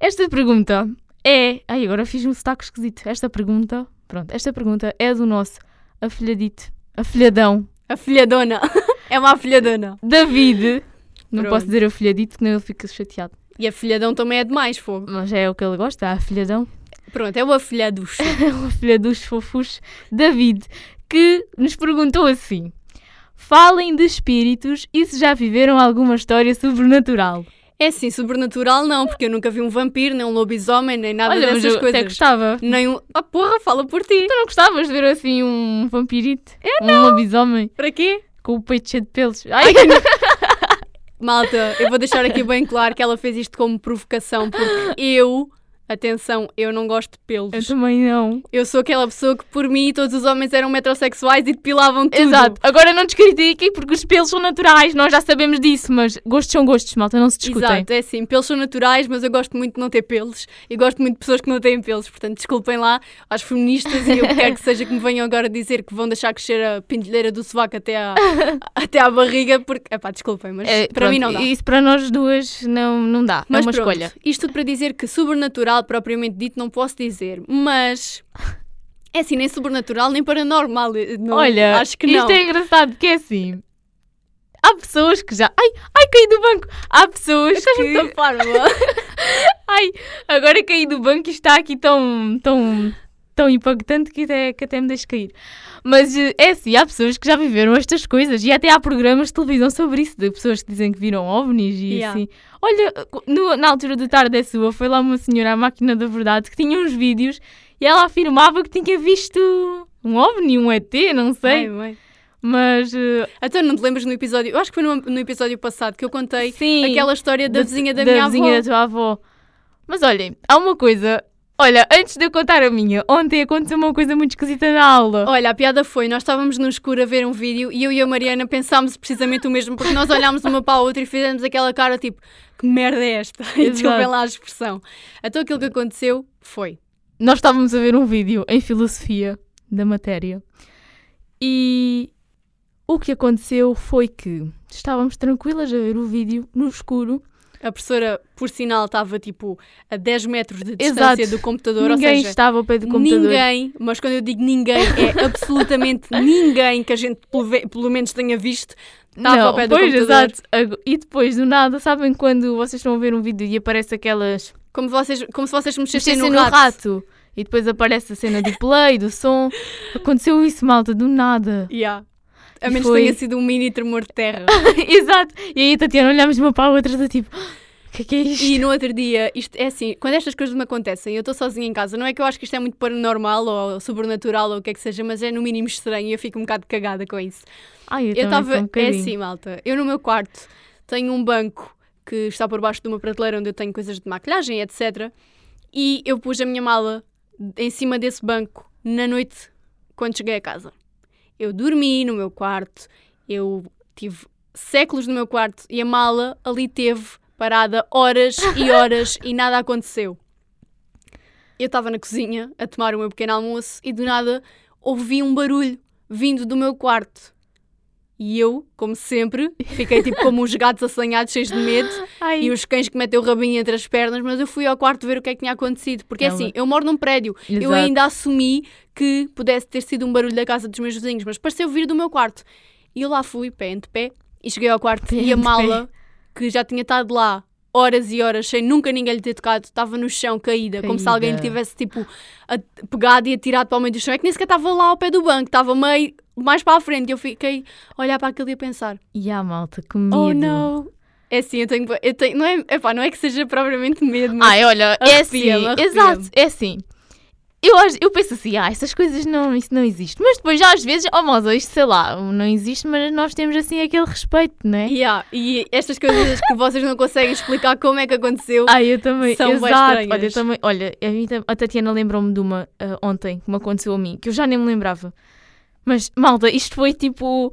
[SPEAKER 2] Esta pergunta é. Ai, agora fiz um sotaque esquisito. Esta pergunta. Pronto, esta pergunta é do nosso afilhadito, afilhadão,
[SPEAKER 1] a filhadona. é uma afilhadona.
[SPEAKER 2] David. Não
[SPEAKER 1] Pronto.
[SPEAKER 2] posso dizer afilhadito, que nem ele fica chateado.
[SPEAKER 1] E a filhadão também é demais, fogo.
[SPEAKER 2] Mas é o que ele gosta, afilhadão.
[SPEAKER 1] Pronto, é o afilhaducho.
[SPEAKER 2] o filho dos fofos, David, que nos perguntou assim: Falem de espíritos e se já viveram alguma história sobrenatural.
[SPEAKER 1] É assim, sobrenatural não, porque eu nunca vi um vampiro, nem um lobisomem, nem nada
[SPEAKER 2] Olha,
[SPEAKER 1] dessas
[SPEAKER 2] eu
[SPEAKER 1] coisas.
[SPEAKER 2] até gostava.
[SPEAKER 1] Nem um... Ah, porra, fala por ti.
[SPEAKER 2] Tu não gostavas de ver assim um vampirito? Um lobisomem
[SPEAKER 1] Para quê?
[SPEAKER 2] com o peito cheio de pelos? Ai,
[SPEAKER 1] Malta, eu vou deixar aqui bem claro que ela fez isto como provocação, porque eu Atenção, eu não gosto de pelos.
[SPEAKER 2] Eu também não.
[SPEAKER 1] Eu sou aquela pessoa que, por mim, todos os homens eram metrosexuais e depilavam tudo.
[SPEAKER 2] Exato. Agora não descritiquem porque os pelos são naturais, nós já sabemos disso, mas gostos são gostos, malta, não se discutem.
[SPEAKER 1] Exato, é assim, pelos são naturais, mas eu gosto muito de não ter pelos e gosto muito de pessoas que não têm pelos, portanto, desculpem lá às feministas e eu quero que seja que me venham agora dizer que vão deixar crescer a pintelheira do sovaco até à, até à barriga, porque, epá, desculpem, mas
[SPEAKER 2] É,
[SPEAKER 1] para mim não
[SPEAKER 2] pronto,
[SPEAKER 1] dá.
[SPEAKER 2] Isso para nós duas não, não dá,
[SPEAKER 1] Mas
[SPEAKER 2] é uma
[SPEAKER 1] pronto,
[SPEAKER 2] escolha.
[SPEAKER 1] Isto tudo para dizer que sobrenatural, propriamente dito, não posso dizer, mas é assim, nem sobrenatural, nem paranormal. eh, Não,
[SPEAKER 2] Olha,
[SPEAKER 1] acho que
[SPEAKER 2] isto
[SPEAKER 1] não.
[SPEAKER 2] é engraçado porque é assim. Há pessoas que já. Ai, ai, caí do banco! Há pessoas
[SPEAKER 1] Estás
[SPEAKER 2] que.
[SPEAKER 1] parva.
[SPEAKER 2] Ai, agora caí do banco e está aqui tão, tão, tão impactante que até, que até me deixa cair. Mas eh, é assim, há pessoas que já viveram estas coisas e até há programas de televisão sobre isso, de pessoas que dizem que viram ovnis e
[SPEAKER 1] Yeah.
[SPEAKER 2] assim. Olha, no- na altura do Tarde é Sua, foi lá uma senhora à máquina da verdade que tinha uns vídeos e ela afirmava que tinha visto um ovni, um ET, não sei.
[SPEAKER 1] Ai, mãe.
[SPEAKER 2] Mas eh,
[SPEAKER 1] Então não te lembras no episódio, eu acho que foi no, no episódio passado que eu contei
[SPEAKER 2] sim,
[SPEAKER 1] aquela história da, vizinha da,
[SPEAKER 2] da
[SPEAKER 1] minha
[SPEAKER 2] vizinha
[SPEAKER 1] avó.
[SPEAKER 2] da tua avó. Mas olhem, há uma coisa. Olha, antes de eu contar a minha, ontem aconteceu uma coisa muito esquisita na aula.
[SPEAKER 1] Olha, a piada foi, nós estávamos no escuro a ver um vídeo e eu e a Mariana pensámos precisamente o mesmo, porque nós olhámos uma para a outra e fizemos aquela cara tipo, que merda é esta? E desculpem lá a expressão. Então aquilo que aconteceu foi,
[SPEAKER 2] Nós estávamos a ver um vídeo em filosofia da matéria e o que aconteceu foi que estávamos tranquilas a ver o vídeo no escuro.
[SPEAKER 1] A professora, por sinal, estava tipo a 10 metros de distância
[SPEAKER 2] Exato.
[SPEAKER 1] do computador,
[SPEAKER 2] Ninguém
[SPEAKER 1] ou seja,
[SPEAKER 2] estava ao pé do computador.
[SPEAKER 1] ninguém, mas quando eu digo ninguém, é absolutamente ninguém que a gente pelo, menos tenha visto, estava
[SPEAKER 2] Não,
[SPEAKER 1] ao pé do
[SPEAKER 2] pois,
[SPEAKER 1] computador.
[SPEAKER 2] exato. E depois, do nada, sabem quando vocês estão a ver um vídeo e aparece aquelas
[SPEAKER 1] Como, vocês, como se vocês mexessem
[SPEAKER 2] mexessem
[SPEAKER 1] no
[SPEAKER 2] no
[SPEAKER 1] rato.
[SPEAKER 2] rato. E depois aparece a cena do play, do som. Aconteceu isso, malta, do nada.
[SPEAKER 1] Yeah. A menos
[SPEAKER 2] foi-
[SPEAKER 1] que tenha sido um mini tremor de terra.
[SPEAKER 2] Exato. E aí Tatiana olhámos uma para a outra, do tipo, o que é que é isto?
[SPEAKER 1] E no outro dia, isto é assim, quando estas coisas me acontecem, eu estou sozinha em casa, não é que eu acho que isto é muito paranormal ou sobrenatural ou o que é que seja, mas é no mínimo estranho e eu fico um bocado cagada com isso.
[SPEAKER 2] Ai, eu
[SPEAKER 1] estava.
[SPEAKER 2] um
[SPEAKER 1] é assim, malta. Eu no meu quarto tenho um banco que está por baixo de uma prateleira onde eu tenho coisas de maquilhagem, etc. E eu pus a minha mala em cima desse banco na noite quando cheguei a casa. Eu dormi no meu quarto, eu tive séculos no meu quarto e a mala ali teve parada horas e horas e nada aconteceu. Eu estava na cozinha a tomar o meu pequeno almoço e do nada ouvi um barulho vindo do meu quarto. E eu, como sempre, fiquei tipo como os gatos assanhados, cheios de medo,
[SPEAKER 2] Ai,
[SPEAKER 1] e os cães que metem o rabinho entre as pernas, mas eu fui ao quarto ver o que é que tinha acontecido. Porque
[SPEAKER 2] Calma.
[SPEAKER 1] assim, eu moro num prédio, eu
[SPEAKER 2] Exato.
[SPEAKER 1] ainda assumi que pudesse ter sido um barulho da casa dos meus vizinhos, mas pareceu vir do meu quarto. E eu lá fui, pé ante pé, e cheguei ao quarto
[SPEAKER 2] Pé
[SPEAKER 1] e a mala, que já tinha estado lá horas e horas sem nunca ninguém lhe ter tocado, estava no chão caída, como se alguém lhe
[SPEAKER 2] Caída.
[SPEAKER 1] tivesse tipo pegado e atirado para o meio do chão. É que nem sequer estava lá ao pé do banco, estava meio mais para a frente. Eu fiquei a olhar para aquilo e a pensar:
[SPEAKER 2] E a malta, que medo.
[SPEAKER 1] Oh não! É assim, eu tenho. Eu tenho não, é, epá, não é que seja propriamente medo, mas.
[SPEAKER 2] Ai, olha, é assim, exato, é assim. Eu, eu penso assim, ah, essas coisas não, isso não existe. Mas depois, já às vezes, oh moça, isto sei lá, não existe, mas nós temos assim aquele respeito, não é?
[SPEAKER 1] Yeah, e estas coisas que vocês não conseguem explicar como é que aconteceu.
[SPEAKER 2] Ah, eu também,
[SPEAKER 1] São
[SPEAKER 2] exato.
[SPEAKER 1] estranhas.
[SPEAKER 2] Olha, eu também, olha, a, a Tatiana lembrou-me de uma ah, ontem que me aconteceu a mim, que eu já nem me lembrava. Mas, malta, isto foi tipo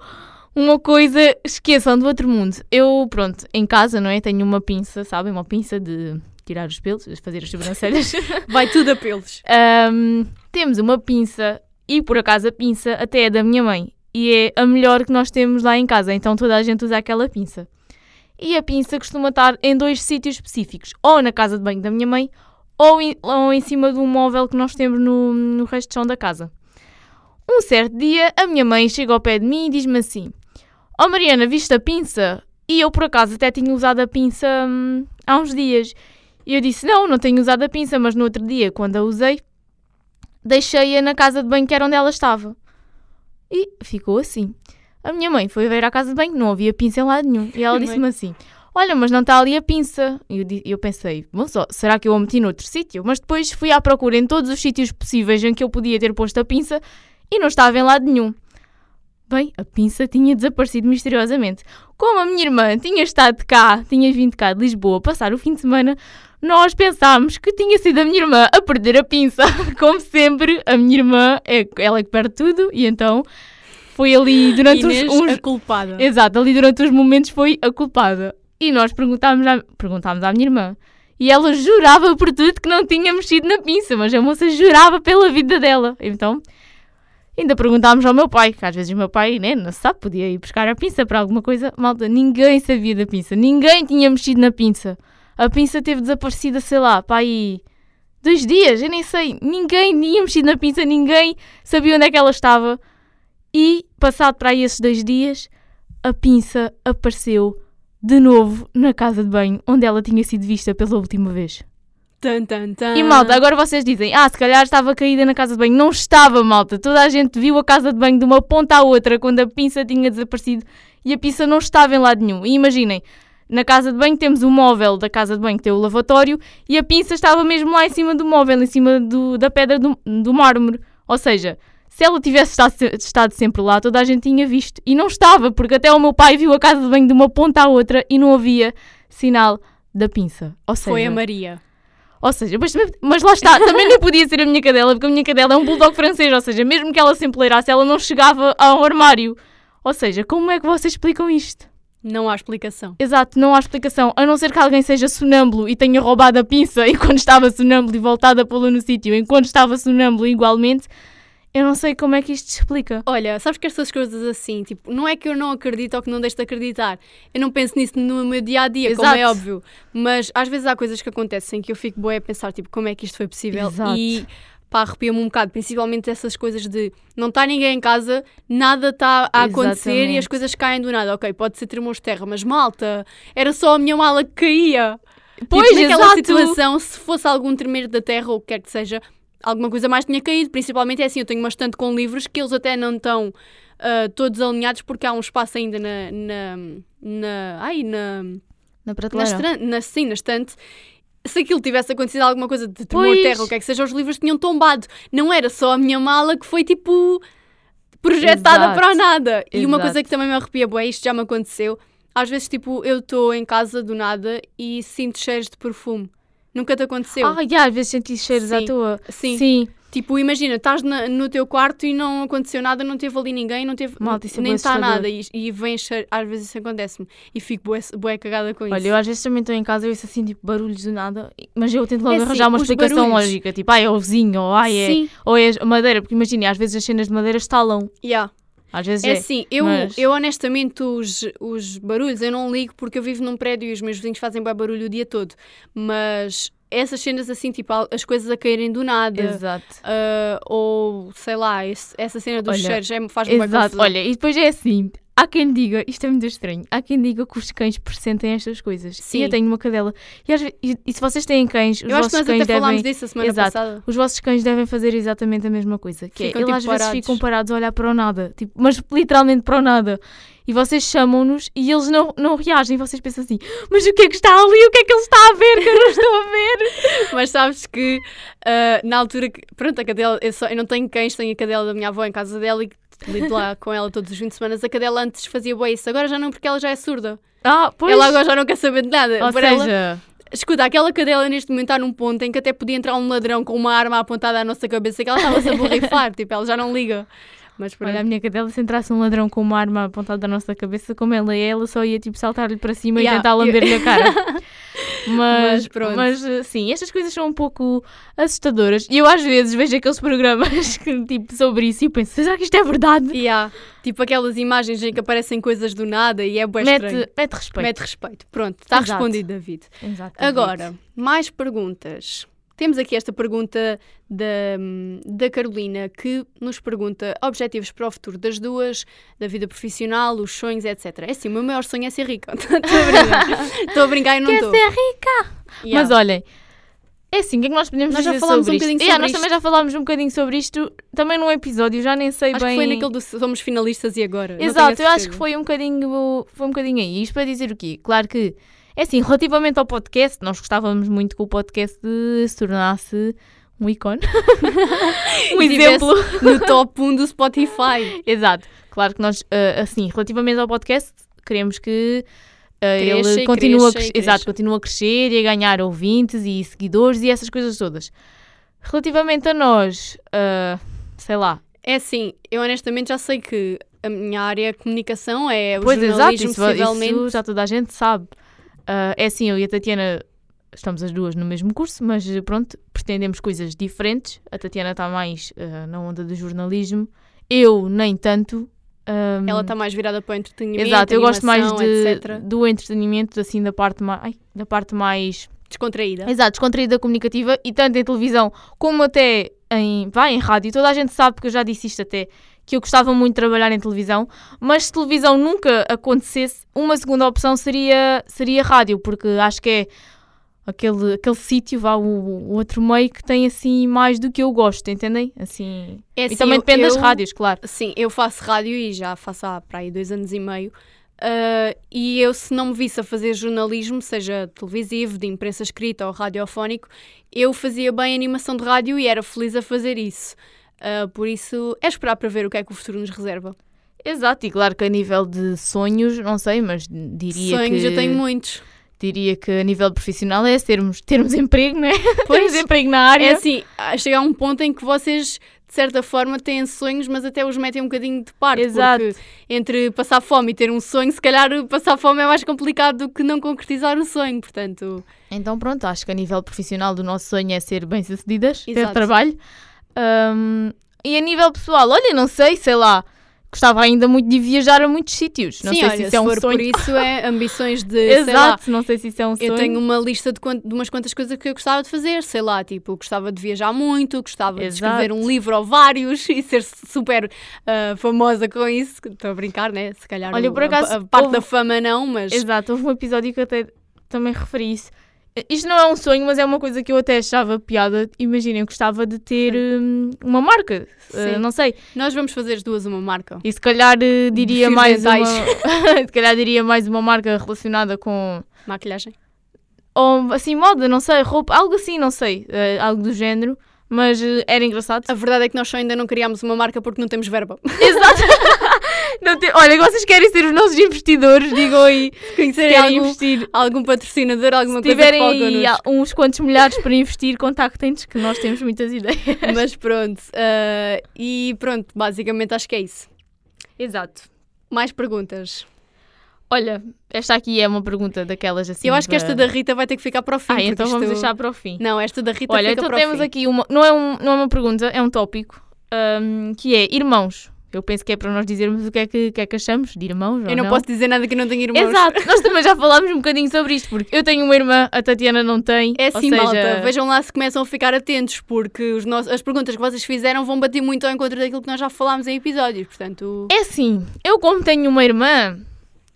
[SPEAKER 2] uma coisa, esqueçam do outro mundo. Eu, pronto, em casa, não é? Tenho uma pinça, sabem? Uma pinça de tirar os pelos, fazer as sobrancelhas.
[SPEAKER 1] Vai tudo a pelos.
[SPEAKER 2] Ahm, temos uma pinça e por acaso a pinça até é da minha mãe e é a melhor que nós temos lá em casa, então toda a gente usa aquela pinça. E a pinça costuma estar em dois sítios específicos, ou na casa de banho da minha mãe ou em, ou em cima de um móvel que nós temos no, no resto de chão da casa. Um certo dia a minha mãe chega ao pé de mim e diz-me assim: Oh Mariana, viste a pinça? E eu por acaso até tinha usado a pinça hum, há uns dias. E eu disse: Não, não tenho usado a pinça, mas no outro dia, quando a usei, deixei-a na casa de banho que era onde ela estava. E ficou assim. A minha mãe foi ver à casa de banho, não havia pinça em lado nenhum. E ela disse-me assim: Olha, mas não está ali a pinça. E eu, eu pensei: Bom, só, será que eu a meti noutro sítio? Mas depois fui à procura em todos os sítios possíveis em que eu podia ter posto a pinça e não estava em lado nenhum. Bem, a pinça tinha desaparecido misteriosamente. Como a minha irmã tinha estado cá, tinha vindo cá de Lisboa passar o fim de semana, nós pensámos que tinha sido a minha irmã a perder a pinça. Como sempre, a minha irmã, é, ela é que perde tudo e então foi ali durante
[SPEAKER 1] Inês,
[SPEAKER 2] uns, uns...
[SPEAKER 1] a culpada.
[SPEAKER 2] Exato, ali durante os momentos foi a culpada. E nós perguntámos à, perguntámos à minha irmã. E ela jurava por tudo que não tinha mexido na pinça, mas a moça jurava pela vida dela. Então, ainda perguntámos ao meu pai, que às vezes o meu pai, né, não sabe, podia ir buscar a pinça para alguma coisa. Malta, ninguém sabia da pinça, ninguém tinha mexido na pinça. A pinça teve desaparecida, sei lá, para aí dois dias, eu nem sei. Ninguém tinha mexido na pinça, ninguém sabia onde é que ela estava. E, passado para aí esses dois dias, a pinça apareceu de novo na casa de banho onde ela tinha sido vista pela última vez.
[SPEAKER 1] Tan, tan, tan.
[SPEAKER 2] E malta, agora vocês dizem, ah, se calhar estava caída na casa de banho. Não estava, malta. Toda a gente viu a casa de banho de uma ponta à outra quando a pinça tinha desaparecido e a pinça não estava em lado nenhum. E imaginem, na casa de banho temos o móvel da casa de banho que tem o lavatório e a pinça estava mesmo lá em cima do móvel, em cima do, da pedra do, do mármore. Ou seja, se ela tivesse estado, estado, sempre lá, toda a gente tinha visto. E não estava, porque até o meu pai viu a casa de banho de uma ponta à outra e não havia sinal da pinça. Ou seja,
[SPEAKER 1] Foi a Maria.
[SPEAKER 2] Ou seja, mas, mas lá está, também nem podia ser a minha cadela, porque a minha cadela é um bulldog francês, ou seja, mesmo que ela se empoleirasse, ela não chegava ao armário. Ou seja, como é que vocês explicam isto?
[SPEAKER 1] Não há explicação.
[SPEAKER 2] Exato, não há explicação. A não ser que alguém seja sonâmbulo e tenha roubado a pinça enquanto estava sonâmbulo e voltado a pô-la no sítio enquanto estava sonâmbulo igualmente. Eu não sei como é que isto explica.
[SPEAKER 1] Olha, sabes que estas coisas assim, tipo, não é que eu não acredito ou que não deixo de acreditar. Eu não penso nisso no meu dia a dia, como é óbvio. Mas às vezes há coisas que acontecem que eu fico boa a pensar, tipo, como é que isto foi possível?
[SPEAKER 2] Exato.
[SPEAKER 1] E pá, arrepia-me um bocado, principalmente essas coisas de não está ninguém em casa, nada está a acontecer
[SPEAKER 2] Exatamente.
[SPEAKER 1] e as coisas caem do nada. Ok, pode ser tremores de terra, mas malta, era só a minha mala que caía.
[SPEAKER 2] Pois,
[SPEAKER 1] tipo, naquela
[SPEAKER 2] exato.
[SPEAKER 1] situação, se fosse algum tremer da terra ou o que quer que seja, alguma coisa mais tinha caído. Principalmente é assim, eu tenho uma estante com livros que eles até não estão ah, todos alinhados porque há um espaço ainda na. na, na ai, na.
[SPEAKER 2] Na
[SPEAKER 1] Na,
[SPEAKER 2] prateleira.
[SPEAKER 1] estran- na, sim, na estante. Se aquilo tivesse acontecido alguma coisa de tremor
[SPEAKER 2] Pois.
[SPEAKER 1] terra, o que é que seja, os livros tinham tombado. Não era só a minha mala que foi tipo projetada
[SPEAKER 2] Exato.
[SPEAKER 1] para nada. E uma
[SPEAKER 2] Exato.
[SPEAKER 1] coisa que também me arrepia, bué, isto já me aconteceu. Às vezes, tipo, eu estou em casa do nada e sinto cheiros de perfume. Nunca te aconteceu?
[SPEAKER 2] Ah, já, às vezes senti cheiros à
[SPEAKER 1] Sim.
[SPEAKER 2] toa.
[SPEAKER 1] Sim.
[SPEAKER 2] Sim.
[SPEAKER 1] Tipo, imagina, estás na- no teu quarto e não aconteceu nada, não teve ali ninguém, não teve,
[SPEAKER 2] Malta, isso é
[SPEAKER 1] nem está nada. E, e vem cheiro, às vezes isso acontece-me. E fico bué, bué cagada com
[SPEAKER 2] Olha,
[SPEAKER 1] isso.
[SPEAKER 2] eu às vezes também estou em casa e ouço assim, tipo, barulhos do nada, mas eu tento logo
[SPEAKER 1] É assim,
[SPEAKER 2] arranjar uma
[SPEAKER 1] os
[SPEAKER 2] explicação
[SPEAKER 1] barulhos.
[SPEAKER 2] lógica, tipo, ai, é o vizinho, ou ai, é,
[SPEAKER 1] Sim,
[SPEAKER 2] ou é a madeira, porque imagina, às vezes as cenas de madeira estalam,
[SPEAKER 1] yeah.
[SPEAKER 2] Às vezes
[SPEAKER 1] É
[SPEAKER 2] é.
[SPEAKER 1] assim, eu,
[SPEAKER 2] mas-
[SPEAKER 1] eu honestamente os, os barulhos eu não ligo porque eu vivo num prédio e os meus vizinhos fazem bué barulho o dia todo. Mas essas cenas assim, tipo, as coisas a caírem do nada,
[SPEAKER 2] Exato.
[SPEAKER 1] ah, ou sei lá, esse- essa cena dos
[SPEAKER 2] Olha,
[SPEAKER 1] cheiros é, faz-me
[SPEAKER 2] Exato,
[SPEAKER 1] confusão.
[SPEAKER 2] olha, e depois é assim, há quem diga, isto é muito estranho, há quem diga que os cães pressentem estas coisas.
[SPEAKER 1] Sim.
[SPEAKER 2] E eu tenho uma cadela, e, às ve- e- e se vocês têm cães, os
[SPEAKER 1] Eu acho que
[SPEAKER 2] vossos
[SPEAKER 1] nós
[SPEAKER 2] cães
[SPEAKER 1] até falámos
[SPEAKER 2] devem...
[SPEAKER 1] disso a semana
[SPEAKER 2] Exato.
[SPEAKER 1] passada.
[SPEAKER 2] Os vossos cães devem fazer exatamente a mesma coisa. Que
[SPEAKER 1] Ficam,
[SPEAKER 2] é, eles
[SPEAKER 1] tipo,
[SPEAKER 2] às vezes
[SPEAKER 1] parados.
[SPEAKER 2] ficam parados a olhar para o nada. Tipo, mas literalmente para o nada. E vocês chamam-nos e eles não, não reagem. E vocês pensam assim, mas o que é que está ali? O que é que ele está a ver que eu não estou a ver?
[SPEAKER 1] Mas sabes que ah, na altura que. Pronto, a cadela. Eu, só, eu não tenho cães, tenho a cadela da minha avó em casa dela e lido lá com ela todos os fins de semana. A cadela antes fazia bué isso, agora já não, porque ela já é surda.
[SPEAKER 2] Ah, pois.
[SPEAKER 1] Ela agora já não quer saber de nada.
[SPEAKER 2] Ou
[SPEAKER 1] Para ela-
[SPEAKER 2] seja,
[SPEAKER 1] Escuta, aquela cadela neste momento está num ponto em que até podia entrar um ladrão com uma arma apontada à nossa cabeça que ela estava-se a borrifar. tipo, ela já não liga. Mas pronto.
[SPEAKER 2] olha, a minha cadela, se entrasse um ladrão com uma arma apontada na nossa cabeça, como ela é, ela só ia tipo saltar-lhe para cima
[SPEAKER 1] Yeah,
[SPEAKER 2] e tentar lamber-lhe a cara. Mas,
[SPEAKER 1] Mas pronto.
[SPEAKER 2] mas eh, sim, estas coisas são um pouco assustadoras. E eu às vezes vejo aqueles programas que, tipo, sobre isso e penso, será que isto é verdade?
[SPEAKER 1] E há, tipo aquelas imagens em que aparecem coisas do nada e é bué estranho.
[SPEAKER 2] Mete, mete respeito.
[SPEAKER 1] Mete respeito. Pronto, está respondido, David.
[SPEAKER 2] Exato,
[SPEAKER 1] Agora, mais perguntas. Temos aqui esta pergunta da, da Carolina que nos pergunta objetivos para o futuro das duas, da vida profissional, os sonhos, etc. É assim, o meu maior sonho é ser rica. Estou a brincar. Estou a brincar e não
[SPEAKER 2] Quer
[SPEAKER 1] estou.
[SPEAKER 2] ser rica?
[SPEAKER 1] Yeah.
[SPEAKER 2] Mas olhem, é assim, o que é que nós podemos
[SPEAKER 1] Nós já
[SPEAKER 2] dizer
[SPEAKER 1] falámos
[SPEAKER 2] sobre
[SPEAKER 1] um bocadinho
[SPEAKER 2] isto? Yeah,
[SPEAKER 1] sobre
[SPEAKER 2] nós
[SPEAKER 1] isto.
[SPEAKER 2] também já falámos um bocadinho sobre isto, também num episódio, já nem sei
[SPEAKER 1] Acho
[SPEAKER 2] bem...
[SPEAKER 1] que foi naquele do Somos Finalistas e Agora.
[SPEAKER 2] Exato, eu acho que foi um bocadinho, foi um bocadinho aí. Isto para dizer o quê? Claro que, é assim, relativamente ao podcast, nós gostávamos muito que o podcast se tornasse um ícone. um exemplo.
[SPEAKER 1] No top 1 do Spotify.
[SPEAKER 2] Exato. Claro que nós, uh, assim, relativamente ao podcast, queremos que
[SPEAKER 1] Cresça
[SPEAKER 2] ele
[SPEAKER 1] e
[SPEAKER 2] continue
[SPEAKER 1] cresça
[SPEAKER 2] a exato, continue a crescer e a ganhar ouvintes e seguidores e essas coisas todas. Relativamente a nós, uh, sei lá,
[SPEAKER 1] É assim, eu honestamente já sei que a minha área é comunicação, é o
[SPEAKER 2] Pois, exato,
[SPEAKER 1] jornalismo,
[SPEAKER 2] isso,
[SPEAKER 1] possivelmente.
[SPEAKER 2] isso já toda a gente sabe. Ah, é assim, eu e a Tatiana estamos as duas no mesmo curso, mas eh, pronto, pretendemos coisas diferentes. A Tatiana está mais ah, na onda do jornalismo, eu nem tanto. Ahm,
[SPEAKER 1] Ela está mais virada para o entretenimento,
[SPEAKER 2] Exato, eu gosto mais de, do entretenimento, assim, da parte mais, ai, da parte mais
[SPEAKER 1] Descontraída.
[SPEAKER 2] Exato, descontraída comunicativa e tanto em televisão como até em, vai, em rádio. Toda a gente sabe, porque eu já disse isto até, que eu gostava muito de trabalhar em televisão, mas se televisão nunca acontecesse, uma segunda opção seria, seria rádio, porque acho que é aquele, aquele sítio, vá, o, o outro meio que tem assim mais do que eu gosto, entendem? Assim,
[SPEAKER 1] É
[SPEAKER 2] e
[SPEAKER 1] assim,
[SPEAKER 2] também
[SPEAKER 1] eu-
[SPEAKER 2] depende das
[SPEAKER 1] eu-
[SPEAKER 2] rádios, claro.
[SPEAKER 1] Sim, eu faço rádio e já faço há para aí dois anos e meio. Ah, e eu, se não me visse a fazer jornalismo, seja televisivo, de imprensa escrita ou radiofónico, eu fazia bem animação de rádio e era feliz a fazer isso. Ah, por isso, é esperar para ver o que é que o futuro nos reserva.
[SPEAKER 2] Exato, e claro que a nível de sonhos, não sei, mas diria
[SPEAKER 1] Sonhos
[SPEAKER 2] que...
[SPEAKER 1] eu tenho muitos.
[SPEAKER 2] Diria que a nível profissional é termos, termos emprego, não é? Termos emprego na área.
[SPEAKER 1] É assim, a chegar a um ponto em que vocês, de certa forma, têm sonhos, mas até os metem um bocadinho de parte.
[SPEAKER 2] Exato.
[SPEAKER 1] Porque entre passar fome e ter um sonho, se calhar passar fome é mais complicado do que não concretizar o sonho. Portanto,
[SPEAKER 2] Então pronto, acho que a nível profissional do nosso sonho é ser bem-sucedidas, ter trabalho. Ahm, e a nível pessoal, olha, não sei, sei lá, gostava ainda muito de viajar a muitos sítios. Não
[SPEAKER 1] sim,
[SPEAKER 2] sei
[SPEAKER 1] olha,
[SPEAKER 2] se isso é um
[SPEAKER 1] for
[SPEAKER 2] sonho.
[SPEAKER 1] por isso, é ambições de, sei lá,
[SPEAKER 2] Exato, não sei se isso é um sonho.
[SPEAKER 1] Eu tenho uma lista de, quant- de umas quantas coisas que eu gostava de fazer, sei lá, tipo, gostava de viajar muito, gostava de
[SPEAKER 2] Exato.
[SPEAKER 1] escrever um livro ou vários e ser super ah, famosa com isso. Estou a brincar, né? Se calhar
[SPEAKER 2] Olha,
[SPEAKER 1] o-
[SPEAKER 2] por
[SPEAKER 1] a-
[SPEAKER 2] acaso,
[SPEAKER 1] a, parte
[SPEAKER 2] houve-
[SPEAKER 1] da fama não, mas
[SPEAKER 2] Exato, houve um episódio que eu até também referi isso. Isto não é um sonho, mas é uma coisa que eu até achava piada. Imaginem, gostava de ter hum, uma marca, uh, não sei.
[SPEAKER 1] nós vamos fazer as duas uma marca.
[SPEAKER 2] E se calhar uh, diria mais uma. se calhar diria mais uma marca relacionada com
[SPEAKER 1] Maquilhagem.
[SPEAKER 2] ou assim, moda, não sei, roupa, algo assim, não sei, eh, algo do género, mas eh, era engraçado.
[SPEAKER 1] A verdade é que nós só ainda não criámos uma marca porque não temos verba.
[SPEAKER 2] Exato! Não te- Olha, vocês querem ser os nossos investidores, digam aí,
[SPEAKER 1] Se conhecerem algum,
[SPEAKER 2] investir.
[SPEAKER 1] algum patrocinador, alguma
[SPEAKER 2] Se
[SPEAKER 1] coisa que
[SPEAKER 2] tiverem aí ah, uns quantos milhares para investir, contactem-nos que nós temos muitas ideias.
[SPEAKER 1] Mas pronto. ah, e pronto, basicamente acho que é isso.
[SPEAKER 2] Exato.
[SPEAKER 1] Mais perguntas.
[SPEAKER 2] Olha, esta aqui é uma pergunta daquelas assim.
[SPEAKER 1] eu acho que esta
[SPEAKER 2] da-
[SPEAKER 1] Rita vai ter que ficar para o fim.
[SPEAKER 2] Ah, então vamos
[SPEAKER 1] isto-
[SPEAKER 2] deixar para o fim.
[SPEAKER 1] Não, esta da Rita
[SPEAKER 2] Olha,
[SPEAKER 1] fica
[SPEAKER 2] então
[SPEAKER 1] para
[SPEAKER 2] temos
[SPEAKER 1] o fim.
[SPEAKER 2] aqui uma. Não é, um, não é uma pergunta, é um tópico. ahm, que é irmãos. Eu penso que é para nós dizermos o que é que, que, é que achamos de irmãos.
[SPEAKER 1] Eu não, posso dizer nada que não tenho irmãos.
[SPEAKER 2] Exato, nós também já falámos um bocadinho sobre isto, porque eu tenho uma irmã, a Tatiana não tem.
[SPEAKER 1] É assim,
[SPEAKER 2] seja,
[SPEAKER 1] malta. Vejam lá se começam a ficar atentos, porque os nossos, as perguntas que vocês fizeram vão bater muito ao encontro daquilo que nós já falámos em episódios. Portanto,
[SPEAKER 2] É assim, eu como tenho uma irmã,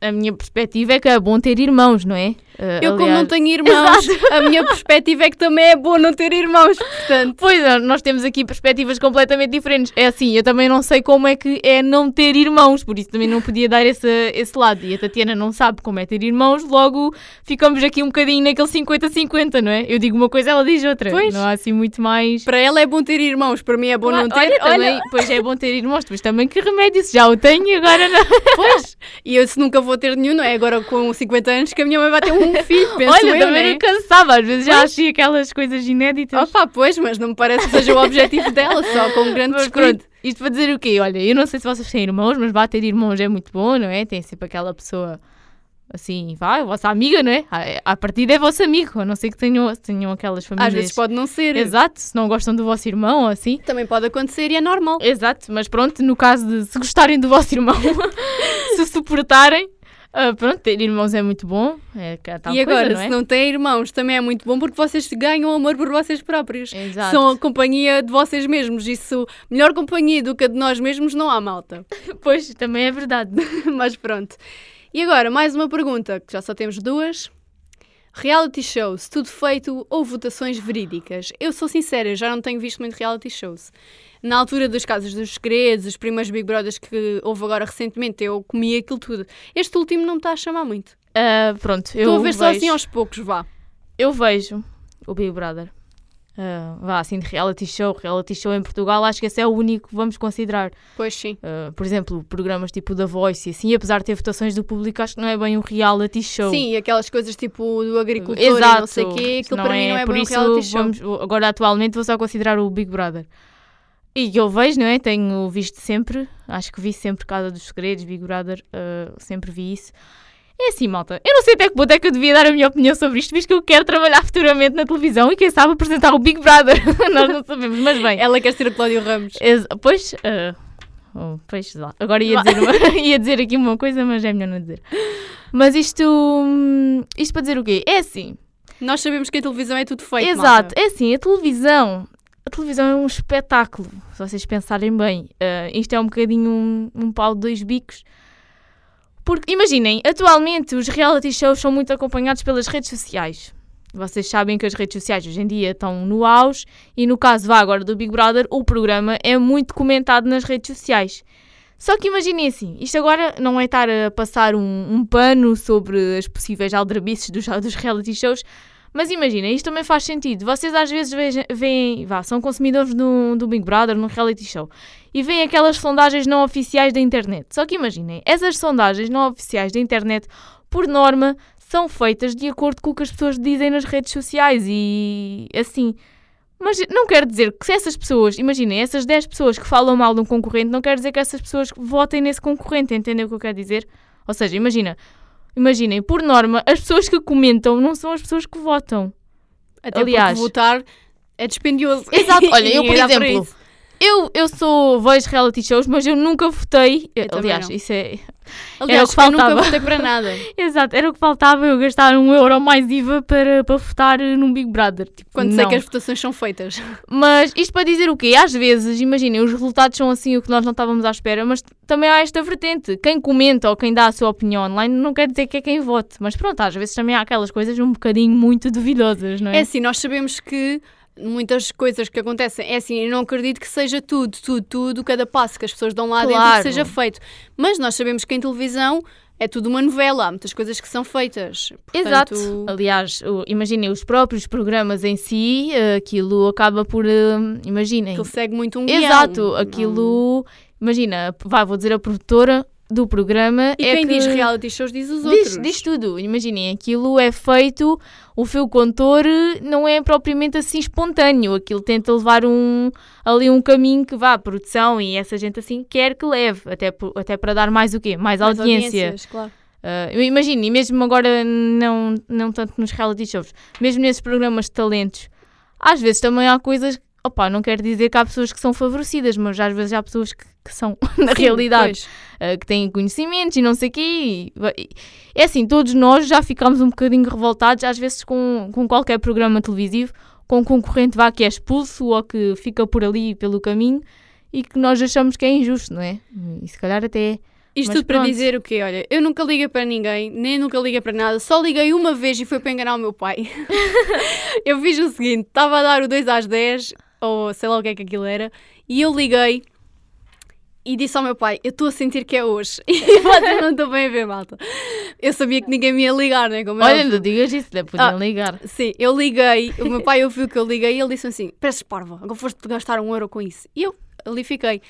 [SPEAKER 2] a minha perspectiva é que é bom ter irmãos, não é? Ah,
[SPEAKER 1] eu, como
[SPEAKER 2] aliás-
[SPEAKER 1] não tenho irmãos, a minha perspectiva é que também é bom não ter irmãos. Portanto,
[SPEAKER 2] Pois, ah, nós temos aqui perspectivas completamente diferentes. É assim, eu também não sei como é que é não ter irmãos, por isso também não podia dar esse, esse lado. E a Tatiana não sabe como é ter irmãos, logo ficamos aqui um bocadinho naquele 50-50, não é? Eu digo uma coisa, ela diz outra.
[SPEAKER 1] Pois.
[SPEAKER 2] Não há assim muito mais.
[SPEAKER 1] para ela é bom ter irmãos, para mim é bom não ter
[SPEAKER 2] olha,
[SPEAKER 1] também.
[SPEAKER 2] olha, pois é bom ter irmãos, mas também que remédio, se já o tenho agora não.
[SPEAKER 1] Pois, e eu se nunca vou ter nenhum, não é? Agora com 50 anos que a minha mãe vai ter um filho, penso
[SPEAKER 2] Olha,
[SPEAKER 1] eu,
[SPEAKER 2] também
[SPEAKER 1] né?
[SPEAKER 2] não cansava, às vezes já achei aquelas coisas inéditas.
[SPEAKER 1] Opa, pois, mas não me parece que seja o objetivo dela, só com um grande
[SPEAKER 2] Mas isto para dizer o quê? Olha, eu não sei se vocês têm irmãos, mas vá ter irmãos é muito bom, não é? Tem sempre aquela pessoa assim, vai, a vossa amiga, não é? À, à partida é vosso amigo, a não ser que tenham, tenham aquelas famílias.
[SPEAKER 1] Às vezes pode não ser.
[SPEAKER 2] Exato, se não gostam do vosso irmão ou assim.
[SPEAKER 1] Também pode acontecer e é normal.
[SPEAKER 2] Exato, mas pronto, no caso de se gostarem do vosso irmão, se suportarem, ah, pronto, ter irmãos é muito bom. É é
[SPEAKER 1] e agora,
[SPEAKER 2] coisa, não é?
[SPEAKER 1] se não têm irmãos, também é muito bom porque vocês ganham amor por vocês próprios.
[SPEAKER 2] Exato.
[SPEAKER 1] São a companhia de vocês mesmos. Isso, melhor companhia do que a de nós mesmos, não há malta.
[SPEAKER 2] Pois, também é verdade.
[SPEAKER 1] Mas pronto. E agora, mais uma pergunta, que já só temos duas. Reality shows, tudo feito ou votações verídicas? Eu sou sincera, eu já não tenho visto muito reality shows. Na altura dos casos dos segredos, os primeiros Big Brothers que houve agora recentemente, eu comi aquilo tudo. Este último não me está a chamar muito.
[SPEAKER 2] Ah, pronto, eu
[SPEAKER 1] Estou a ver só
[SPEAKER 2] vejo,
[SPEAKER 1] assim aos poucos, vá.
[SPEAKER 2] eu vejo o Big Brother. Uh, vá assim de reality show, reality show em Portugal, acho que esse é o único que vamos considerar.
[SPEAKER 1] Pois sim.
[SPEAKER 2] Uh, por exemplo, programas tipo da Voice e assim, apesar de ter votações do público, acho que não é bem um reality show.
[SPEAKER 1] Sim, aquelas coisas tipo do agricultor Exato, e não sei o quê, aquilo para mim não é bem um reality show.
[SPEAKER 2] Vamos, agora atualmente vou só considerar o Big Brother. E eu vejo, não é? Tenho visto sempre, acho que vi sempre Casa dos Segredos, Big Brother, uh, sempre vi isso. É assim, malta. Eu não sei até que ponto é que eu devia dar a minha opinião sobre isto, visto que eu quero trabalhar futuramente na televisão e quem sabe apresentar o Big Brother. Nós não sabemos, mas bem.
[SPEAKER 1] Ela quer ser o Cláudio Ramos.
[SPEAKER 2] pois, uh, oh, pois lá. Agora ia dizer, uma, ia dizer aqui uma coisa, mas é melhor não dizer. Mas isto, hum, isto para dizer o quê? É assim.
[SPEAKER 1] Nós sabemos que a televisão é tudo feito.
[SPEAKER 2] Exato,
[SPEAKER 1] malta.
[SPEAKER 2] é assim, a televisão. A televisão é um espetáculo, se vocês pensarem bem. Uh, isto é um bocadinho um, um pau de dois bicos porque imaginem, atualmente os reality shows são muito acompanhados pelas redes sociais. Vocês sabem que as redes sociais hoje em dia estão no auge e no caso vá agora do Big Brother, o programa é muito comentado nas redes sociais. Só que imaginem assim, isto agora não é estar a passar um, um pano sobre as possíveis aldrabices dos, dos reality shows, mas imagina, isto também faz sentido. Vocês às vezes veem, vá, são consumidores do, do Big Brother, num reality show, e veem aquelas sondagens não oficiais da internet. Só que imaginem, essas sondagens não oficiais da internet, por norma, são feitas de acordo com o que as pessoas dizem nas redes sociais e assim. Mas não quer dizer que se essas pessoas, imaginem, essas 10 pessoas que falam mal de um concorrente, não quer dizer que essas pessoas votem nesse concorrente, entendem o que eu quero dizer? Ou seja, imagina, Imaginem, por norma, as pessoas que comentam não são as pessoas que votam.
[SPEAKER 1] Até Aliás, votar é dispendioso.
[SPEAKER 2] Exato, olha, eu por exemplo, eu, eu sou vejo reality shows, mas eu nunca votei. Eu Aliás, isso é.
[SPEAKER 1] Aliás, era o que faltava. eu nunca votei para nada.
[SPEAKER 2] Exato, era o que faltava eu gastar um euro mais IVA para, para votar num Big Brother.
[SPEAKER 1] Tipo, Quando não. sei que as votações são feitas.
[SPEAKER 2] Mas isto para dizer o quê? Às vezes, imaginem, os resultados são assim o que nós não estávamos à espera, mas também há esta vertente. Quem comenta ou quem dá a sua opinião online não quer dizer que é quem vote. Mas pronto, às vezes também há aquelas coisas um bocadinho muito duvidosas, não é?
[SPEAKER 1] É assim, nós sabemos que muitas coisas que acontecem. É assim, eu não acredito que seja tudo, tudo, tudo, cada passo que as pessoas dão lá claro. dentro que seja feito. Mas nós sabemos que em televisão é tudo uma novela, há muitas coisas que são feitas. Portanto...
[SPEAKER 2] Exato. Aliás, imaginem, os próprios programas em si, aquilo acaba por. Uh, imaginem.
[SPEAKER 1] Aquilo segue muito um
[SPEAKER 2] Exato,
[SPEAKER 1] guião.
[SPEAKER 2] aquilo. Imagina, vá, vou dizer a produtora, do programa
[SPEAKER 1] e
[SPEAKER 2] é
[SPEAKER 1] quem
[SPEAKER 2] que
[SPEAKER 1] diz reality shows diz os
[SPEAKER 2] diz,
[SPEAKER 1] outros.
[SPEAKER 2] Diz tudo. Imaginem, aquilo é feito, o fio contor não é propriamente assim espontâneo. Aquilo tenta levar um, ali um caminho que vá à produção e essa gente assim quer que leve, até, até para dar mais o quê? Mais, mais audiência.
[SPEAKER 1] Claro.
[SPEAKER 2] Uh, Imagine, e mesmo agora não, não tanto nos reality shows, mesmo nesses programas de talentos, às vezes também há coisas opa, não quero dizer que há pessoas que são favorecidas, mas às vezes há pessoas que, que são, na Sim, realidade, uh, que têm conhecimentos e não sei o quê. E, é assim, todos nós já ficamos um bocadinho revoltados, às vezes com, com qualquer programa televisivo, com um concorrente vá que é expulso ou que fica por ali pelo caminho e que nós achamos que é injusto, não é? E se calhar até.
[SPEAKER 1] Isto tudo para dizer o quê? Olha, eu nunca liguei para ninguém, nem nunca liguei para nada, só liguei uma vez e foi para enganar o meu pai. eu fiz o seguinte: estava a dar o 2 às 10 ou sei lá o que é que aquilo era, e eu liguei e disse ao meu pai: Eu estou a sentir que é hoje. E vocês não estou bem a ver, malta. Eu sabia que ninguém me ia ligar, né? Como
[SPEAKER 2] é Olha, não digas isso, deve poder ah, ligar.
[SPEAKER 1] Sim, eu liguei, o meu pai ouviu que eu liguei e ele disse assim: Peço parva, agora foste gastar um euro com isso. E eu ali fiquei.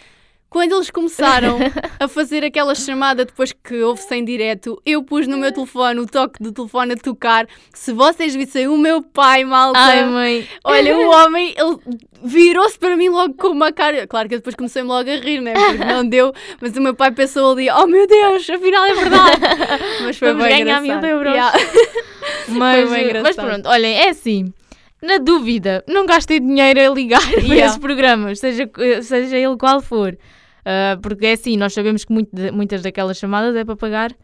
[SPEAKER 1] Quando eles começaram a fazer aquela chamada depois que houve-se em direto, eu pus no meu telefone o toque do telefone a tocar. Se vocês vissem o meu pai, malta.
[SPEAKER 2] Ai, mãe.
[SPEAKER 1] Olha, o homem, ele virou-se para mim logo com uma cara. Claro que depois comecei logo a rir, né? Porque não deu. Mas o meu pai pensou ali: oh meu Deus, afinal é verdade.
[SPEAKER 2] Mas foi Vamos bem ganhar engraçado. mil euros. Yeah. Mas, foi bem mas pronto, olhem, é assim na dúvida, não gastem dinheiro a ligar yeah. para esses programas, seja, seja ele qual for. Uh, porque é assim, nós sabemos que muito, muitas daquelas chamadas é para pagar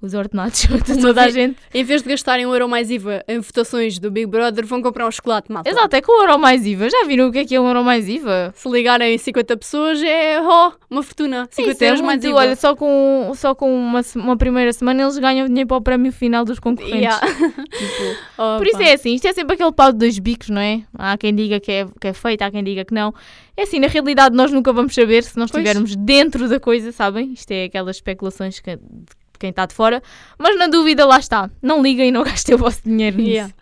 [SPEAKER 2] os ordenados de toda a gente.
[SPEAKER 1] Em vez de gastarem um euro mais IVA em votações do Big Brother, vão comprar um chocolate, malta.
[SPEAKER 2] Exato, é com um euro mais IVA. Já viram o que é que é um euro mais IVA?
[SPEAKER 1] Se ligarem 50 pessoas é oh, uma fortuna. 50 Isso é euros é mais IVA.
[SPEAKER 2] Olha, só com, só com uma, uma primeira semana eles ganham dinheiro para o prémio final dos concorrentes. Yeah. tipo, oh, por isso é assim, isto é sempre aquele pau de dois bicos, não é? Há quem diga que é, que é feito, há quem diga que não. É assim, na realidade nós nunca vamos saber se nós estivermos dentro da coisa, sabem? Isto é aquelas especulações que quem está de fora, mas na dúvida lá está. Não liguem e não gastem o vosso dinheiro nisso. Yeah.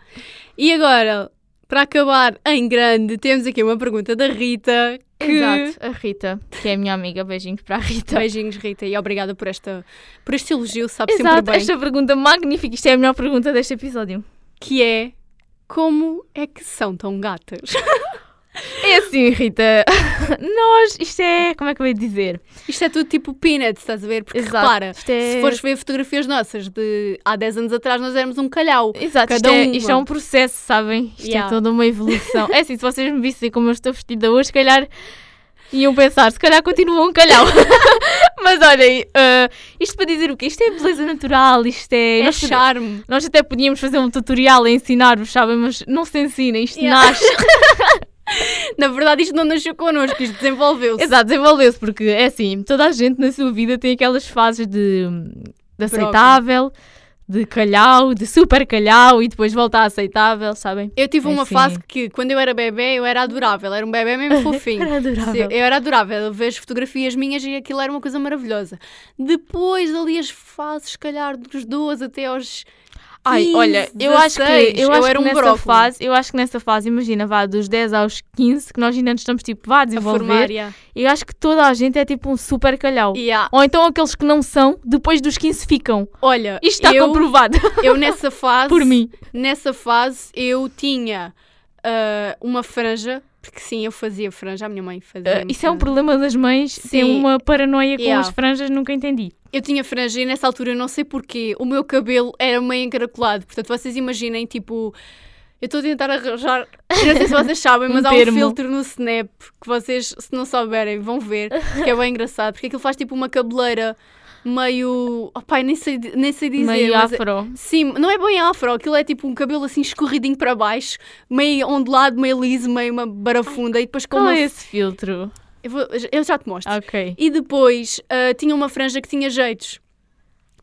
[SPEAKER 1] E agora, para acabar em grande, temos aqui uma pergunta da Rita. Que...
[SPEAKER 2] Exato, a Rita, que é a minha amiga. Beijinhos para a Rita.
[SPEAKER 1] Beijinhos, Rita, e obrigada por, esta, por este elogio, sabe sempre
[SPEAKER 2] Exato,
[SPEAKER 1] bem.
[SPEAKER 2] esta pergunta magnífica. Isto é a melhor pergunta deste episódio.
[SPEAKER 1] Que é, como é que são tão gatas?
[SPEAKER 2] É assim, Rita. Nós, isto é. Como é que eu ia dizer?
[SPEAKER 1] Isto é tudo tipo peanuts, estás a ver? Porque
[SPEAKER 2] Exato,
[SPEAKER 1] repara,
[SPEAKER 2] isto é-
[SPEAKER 1] se fores ver fotografias nossas de há 10 anos atrás, nós éramos um calhau.
[SPEAKER 2] Exato, isto
[SPEAKER 1] Cada
[SPEAKER 2] é,
[SPEAKER 1] uma.
[SPEAKER 2] isto é um processo, sabem? Isto
[SPEAKER 1] Yeah.
[SPEAKER 2] é toda uma evolução. É assim, se vocês me vissem como eu estou vestida hoje, se calhar iam pensar, se calhar continuam um calhau. Mas olhem, ah, isto para dizer o quê? Isto é beleza natural, isto é.
[SPEAKER 1] É
[SPEAKER 2] nós,
[SPEAKER 1] charme.
[SPEAKER 2] nós até podíamos fazer um tutorial a ensinar-vos, sabem? Mas não se ensina, isto
[SPEAKER 1] Yeah.
[SPEAKER 2] nasce.
[SPEAKER 1] Na verdade, isto não nasceu connosco, isto desenvolveu-se.
[SPEAKER 2] Exato, desenvolveu-se, porque é assim, toda a gente na sua vida tem aquelas fases de, de aceitável, de calhau, de super calhau e depois volta a aceitável, sabem?
[SPEAKER 1] Eu tive
[SPEAKER 2] É
[SPEAKER 1] uma
[SPEAKER 2] assim.
[SPEAKER 1] fase que, quando eu era bebê, eu era adorável. Era um bebê mesmo fofinho.
[SPEAKER 2] Era adorável.
[SPEAKER 1] Eu era adorável. Eu vejo fotografias minhas e aquilo era uma coisa maravilhosa. Depois, ali, as fases, se calhar, dos 12 até aos.
[SPEAKER 2] Ai,
[SPEAKER 1] 15,
[SPEAKER 2] olha, eu acho que,
[SPEAKER 1] 16,
[SPEAKER 2] eu acho que nessa
[SPEAKER 1] brócolis.
[SPEAKER 2] fase, eu acho que nessa fase, imagina, vá dos 10 aos 15, que nós ainda estamos tipo, vá
[SPEAKER 1] A
[SPEAKER 2] desenvolver,
[SPEAKER 1] formar, yeah.
[SPEAKER 2] eu acho que toda a gente é tipo um super calhau.
[SPEAKER 1] Yeah.
[SPEAKER 2] Ou então aqueles que não são, depois dos 15 ficam.
[SPEAKER 1] Olha,
[SPEAKER 2] Isto está
[SPEAKER 1] eu,
[SPEAKER 2] comprovado
[SPEAKER 1] eu nessa fase,
[SPEAKER 2] por mim.
[SPEAKER 1] nessa fase, eu tinha ah, uma franja, porque sim, eu fazia franja, a minha mãe fazia.
[SPEAKER 2] Uh, isso é um problema das mães, tem
[SPEAKER 1] Sim.
[SPEAKER 2] uma paranoia com
[SPEAKER 1] Yeah.
[SPEAKER 2] as franjas, nunca entendi.
[SPEAKER 1] Eu tinha franja e nessa altura eu não sei porquê, o meu cabelo era meio encaracolado. Portanto, vocês imaginem, tipo, eu estou a tentar arranjar. Eu não sei se vocês sabem,
[SPEAKER 2] Um
[SPEAKER 1] mas há
[SPEAKER 2] termo.
[SPEAKER 1] um filtro no Snap que vocês, se não souberem, vão ver, que é bem engraçado, porque aquilo faz tipo uma cabeleira meio. Oh, pai, nem sei, nem sei dizer.
[SPEAKER 2] Meio
[SPEAKER 1] é-
[SPEAKER 2] afro.
[SPEAKER 1] Sim, não é bem afro, aquilo é tipo um cabelo assim escorridinho para baixo, meio ondulado, meio liso, meio uma barafunda e depois com uma.
[SPEAKER 2] é esse filtro?
[SPEAKER 1] Eu, vou- eu já te mostro.
[SPEAKER 2] Ok.
[SPEAKER 1] E depois ah, tinha uma franja que tinha jeitos.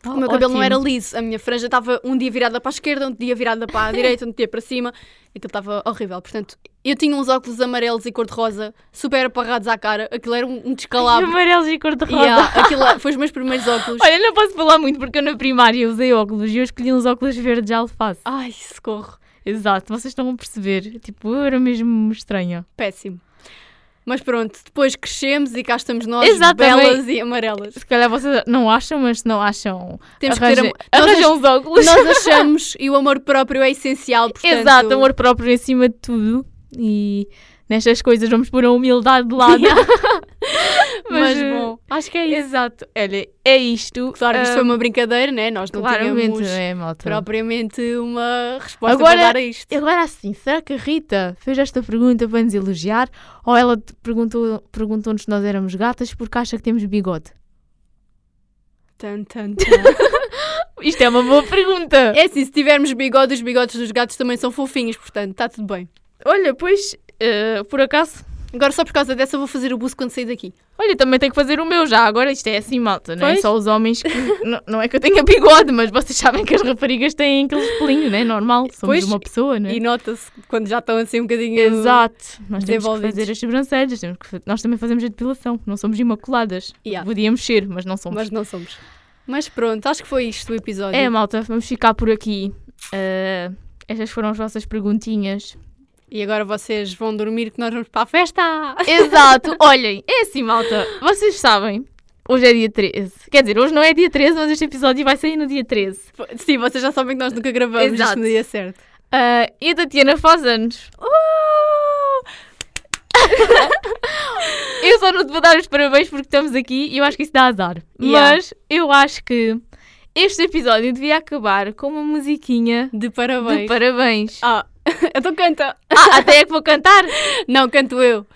[SPEAKER 1] O meu cabelo não
[SPEAKER 2] Ótimo.
[SPEAKER 1] era liso, a minha franja estava um dia virada para a esquerda, um dia virada para a direita, um dia para cima. Aquilo estava horrível. Portanto, eu tinha uns óculos amarelos e cor-de-rosa, super aparrados à cara. Aquilo era um, descalabro.
[SPEAKER 2] Amarelos e cor-de-rosa.
[SPEAKER 1] Yeah, aquilo é- foi os meus primeiros óculos.
[SPEAKER 2] Olha, não posso falar muito porque eu na primária usei óculos e eu escolhi uns óculos verdes de alface.
[SPEAKER 1] Ai, socorro.
[SPEAKER 2] Exato, vocês estão a perceber. Tipo, eu era mesmo estranha.
[SPEAKER 1] Péssimo. Mas pronto, depois crescemos e cá estamos nós,
[SPEAKER 2] Exatamente.
[SPEAKER 1] belas e amarelas.
[SPEAKER 2] Se calhar vocês não acham, mas se não acham,
[SPEAKER 1] Temos que ter am- nós
[SPEAKER 2] arranjam uns óculos.
[SPEAKER 1] Nós achamos e o amor próprio é essencial, portanto...
[SPEAKER 2] Exato, amor próprio em cima de tudo. E nestas coisas vamos pôr a humildade de lado.
[SPEAKER 1] Mas,
[SPEAKER 2] eh,
[SPEAKER 1] bom, acho que é isso.
[SPEAKER 2] Exato. Olha, é isto.
[SPEAKER 1] Claro que isto
[SPEAKER 2] Ah,
[SPEAKER 1] foi uma brincadeira, né? Nós não tínhamos
[SPEAKER 2] é, malta.
[SPEAKER 1] propriamente uma resposta
[SPEAKER 2] Agora-
[SPEAKER 1] para dar a isto.
[SPEAKER 2] Agora assim, será que a Rita fez esta pergunta para nos elogiar? Ou ela te perguntou- perguntou-nos se nós éramos gatas porque acha que temos bigode?
[SPEAKER 1] Tan, tan, tan.
[SPEAKER 2] Isto é uma boa pergunta.
[SPEAKER 1] é assim, se tivermos bigode, os bigodes dos gatos também são fofinhos, portanto, está tudo bem.
[SPEAKER 2] Olha, pois, eh, por acaso,
[SPEAKER 1] Agora, só por causa dessa, vou fazer o buço quando sair daqui.
[SPEAKER 2] olha, também tenho que fazer o meu já. Agora isto é assim, malta, não é só os homens que. não, não é que eu tenha bigode, mas vocês sabem que as raparigas têm aqueles pelinhos, não é? Normal, somos
[SPEAKER 1] Pois,
[SPEAKER 2] uma pessoa, não é?
[SPEAKER 1] E nota-se quando já estão assim um bocadinho.
[SPEAKER 2] Exato. Nós temos que fazer as sobrancelhas, temos que nós também fazemos a depilação, não somos imaculadas.
[SPEAKER 1] Yeah.
[SPEAKER 2] Podíamos ser, mas não somos.
[SPEAKER 1] Mas não somos. Mas pronto, acho que foi isto o episódio.
[SPEAKER 2] É, malta, vamos ficar por aqui. Eh, estas foram as vossas perguntinhas.
[SPEAKER 1] E agora vocês vão dormir que nós vamos para a festa.
[SPEAKER 2] Exato. Olhem, é assim, malta. Vocês sabem, hoje é dia 13. Quer dizer, hoje não é dia 13, mas este episódio vai sair no dia 13.
[SPEAKER 1] Sim, vocês já sabem que nós nunca gravamos
[SPEAKER 2] Exato.
[SPEAKER 1] isto no dia certo.
[SPEAKER 2] Ah, e a Tatiana faz anos.
[SPEAKER 1] Uh!
[SPEAKER 2] Eu só não te vou dar os parabéns porque estamos aqui e eu acho que isso dá azar.
[SPEAKER 1] Yeah.
[SPEAKER 2] Mas eu acho que este episódio devia acabar com uma musiquinha
[SPEAKER 1] De parabéns.
[SPEAKER 2] de parabéns.
[SPEAKER 1] Ah, então canta.
[SPEAKER 2] Ah, até é que vou cantar?
[SPEAKER 1] Não, canto eu.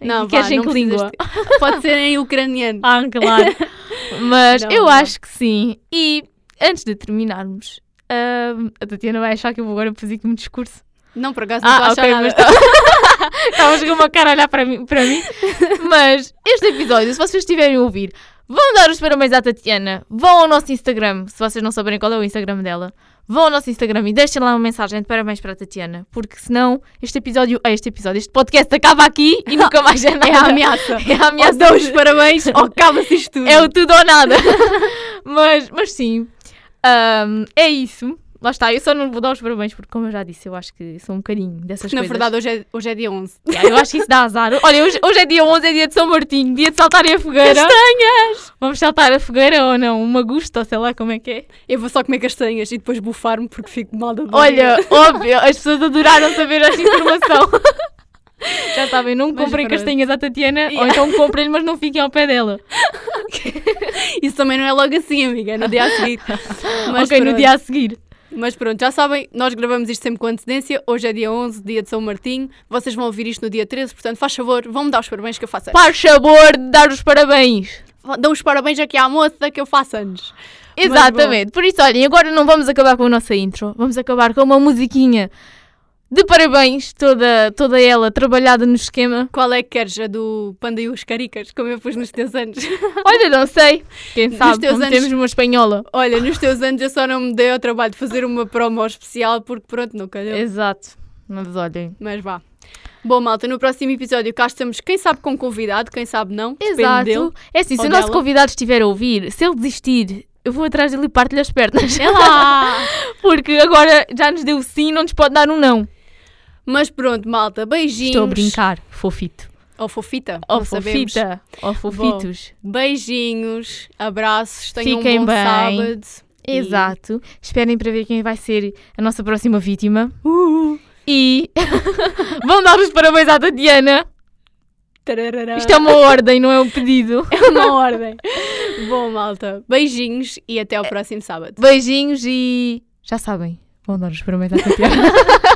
[SPEAKER 1] Não,
[SPEAKER 2] Queres em
[SPEAKER 1] não
[SPEAKER 2] que língua?
[SPEAKER 1] Pode ser em ucraniano.
[SPEAKER 2] Ah, claro. Mas
[SPEAKER 1] Não,
[SPEAKER 2] eu
[SPEAKER 1] não.
[SPEAKER 2] acho que sim. E antes de terminarmos, a Tatiana vai achar que eu vou agora fazer aqui um discurso.
[SPEAKER 1] Não, por acaso não estou a
[SPEAKER 2] Ah,
[SPEAKER 1] achar
[SPEAKER 2] ok,
[SPEAKER 1] nada.
[SPEAKER 2] mas estavas com uma cara a olhar para mim, para mim. Mas este episódio, se vocês estiverem a ouvir, vão dar os parabéns à Tatiana, vão ao nosso Instagram, se vocês não souberem qual é o Instagram dela, vão ao nosso Instagram e deixem lá uma mensagem de parabéns para a Tatiana, porque senão este episódio, ah, este episódio, este podcast acaba aqui e nunca mais é nada.
[SPEAKER 1] É a ameaça.
[SPEAKER 2] É a
[SPEAKER 1] Ou
[SPEAKER 2] ameaça.
[SPEAKER 1] dão os parabéns ou acaba-se isto tudo.
[SPEAKER 2] É o tudo ou nada. mas, mas sim, ahm, é isso. Lá está, eu só não vou dar os parabéns porque, como eu já disse, eu acho que sou um bocadinho dessas
[SPEAKER 1] Na
[SPEAKER 2] coisas.
[SPEAKER 1] verdade, hoje é, hoje é dia 11.
[SPEAKER 2] Yeah, eu acho que isso dá azar. Olha, hoje, hoje é dia 11, é dia de São Martinho, dia de saltarem a fogueira.
[SPEAKER 1] Castanhas!
[SPEAKER 2] Vamos saltar a fogueira ou não? Uma gusta, sei lá como é que é.
[SPEAKER 1] Eu vou só comer castanhas e depois bufar-me porque fico mal da.
[SPEAKER 2] Olha, óbvio, as pessoas adoraram saber esta informação. Já sabem, não
[SPEAKER 1] Mas
[SPEAKER 2] comprem castanhas à Tatiana, ou
[SPEAKER 1] Yeah.
[SPEAKER 2] então comprem-lhe, mas não fiquem ao pé dela.
[SPEAKER 1] Isso também não é logo assim, amiga, é no dia a seguir. Mas
[SPEAKER 2] ok, no dia a seguir.
[SPEAKER 1] Mas pronto, já sabem, nós gravamos isto sempre com antecedência. Hoje é dia 11, dia de São Martinho. Vocês vão ouvir isto no dia 13, portanto, faz favor, vão-me dar os parabéns que eu faço anos.
[SPEAKER 2] Faz sabor de dar os parabéns.
[SPEAKER 1] Dão os parabéns aqui à moça que eu faço anos.
[SPEAKER 2] Exatamente. Por isso, olhem, agora não vamos acabar com a nossa intro. Vamos acabar com uma musiquinha de parabéns, toda, toda ela trabalhada no esquema.
[SPEAKER 1] Qual é que queres? A do Panda e os Caricas, como eu pus nos teus anos?
[SPEAKER 2] Olha, não sei. Quem sabe,
[SPEAKER 1] teus anos-
[SPEAKER 2] temos uma espanhola.
[SPEAKER 1] Olha, nos teus anos eu só não me dei ao trabalho de fazer uma promo especial porque pronto, não calhou.
[SPEAKER 2] Exato. Mas olhem.
[SPEAKER 1] Mas vá. Bom, malta, no próximo episódio cá estamos, quem sabe com convidado, quem sabe não.
[SPEAKER 2] Exato.
[SPEAKER 1] dele.
[SPEAKER 2] É assim, se o nosso
[SPEAKER 1] dela.
[SPEAKER 2] convidado estiver a ouvir, se ele desistir, eu vou atrás dele e parto-lhe as pernas.
[SPEAKER 1] É lá!
[SPEAKER 2] Porque agora já nos deu sim, não nos pode dar um não.
[SPEAKER 1] Mas pronto, malta, beijinhos.
[SPEAKER 2] Estou a brincar, fofito.
[SPEAKER 1] Ou fofita,
[SPEAKER 2] Ó
[SPEAKER 1] não sabemos.
[SPEAKER 2] fofita, ó fofitos.
[SPEAKER 1] Beijinhos, abraços, tenham
[SPEAKER 2] Fiquem
[SPEAKER 1] um bom
[SPEAKER 2] bem.
[SPEAKER 1] sábado. E-
[SPEAKER 2] Exato. Esperem para ver quem vai ser a nossa próxima vítima.
[SPEAKER 1] Uh,
[SPEAKER 2] E vão dar os parabéns à Tatiana.
[SPEAKER 1] tararará.
[SPEAKER 2] Isto é uma ordem, não é um pedido.
[SPEAKER 1] É uma ordem. Bom, malta, beijinhos e até ao próximo sábado.
[SPEAKER 2] Beijinhos e já sabem, vão dar os parabéns à Tatiana.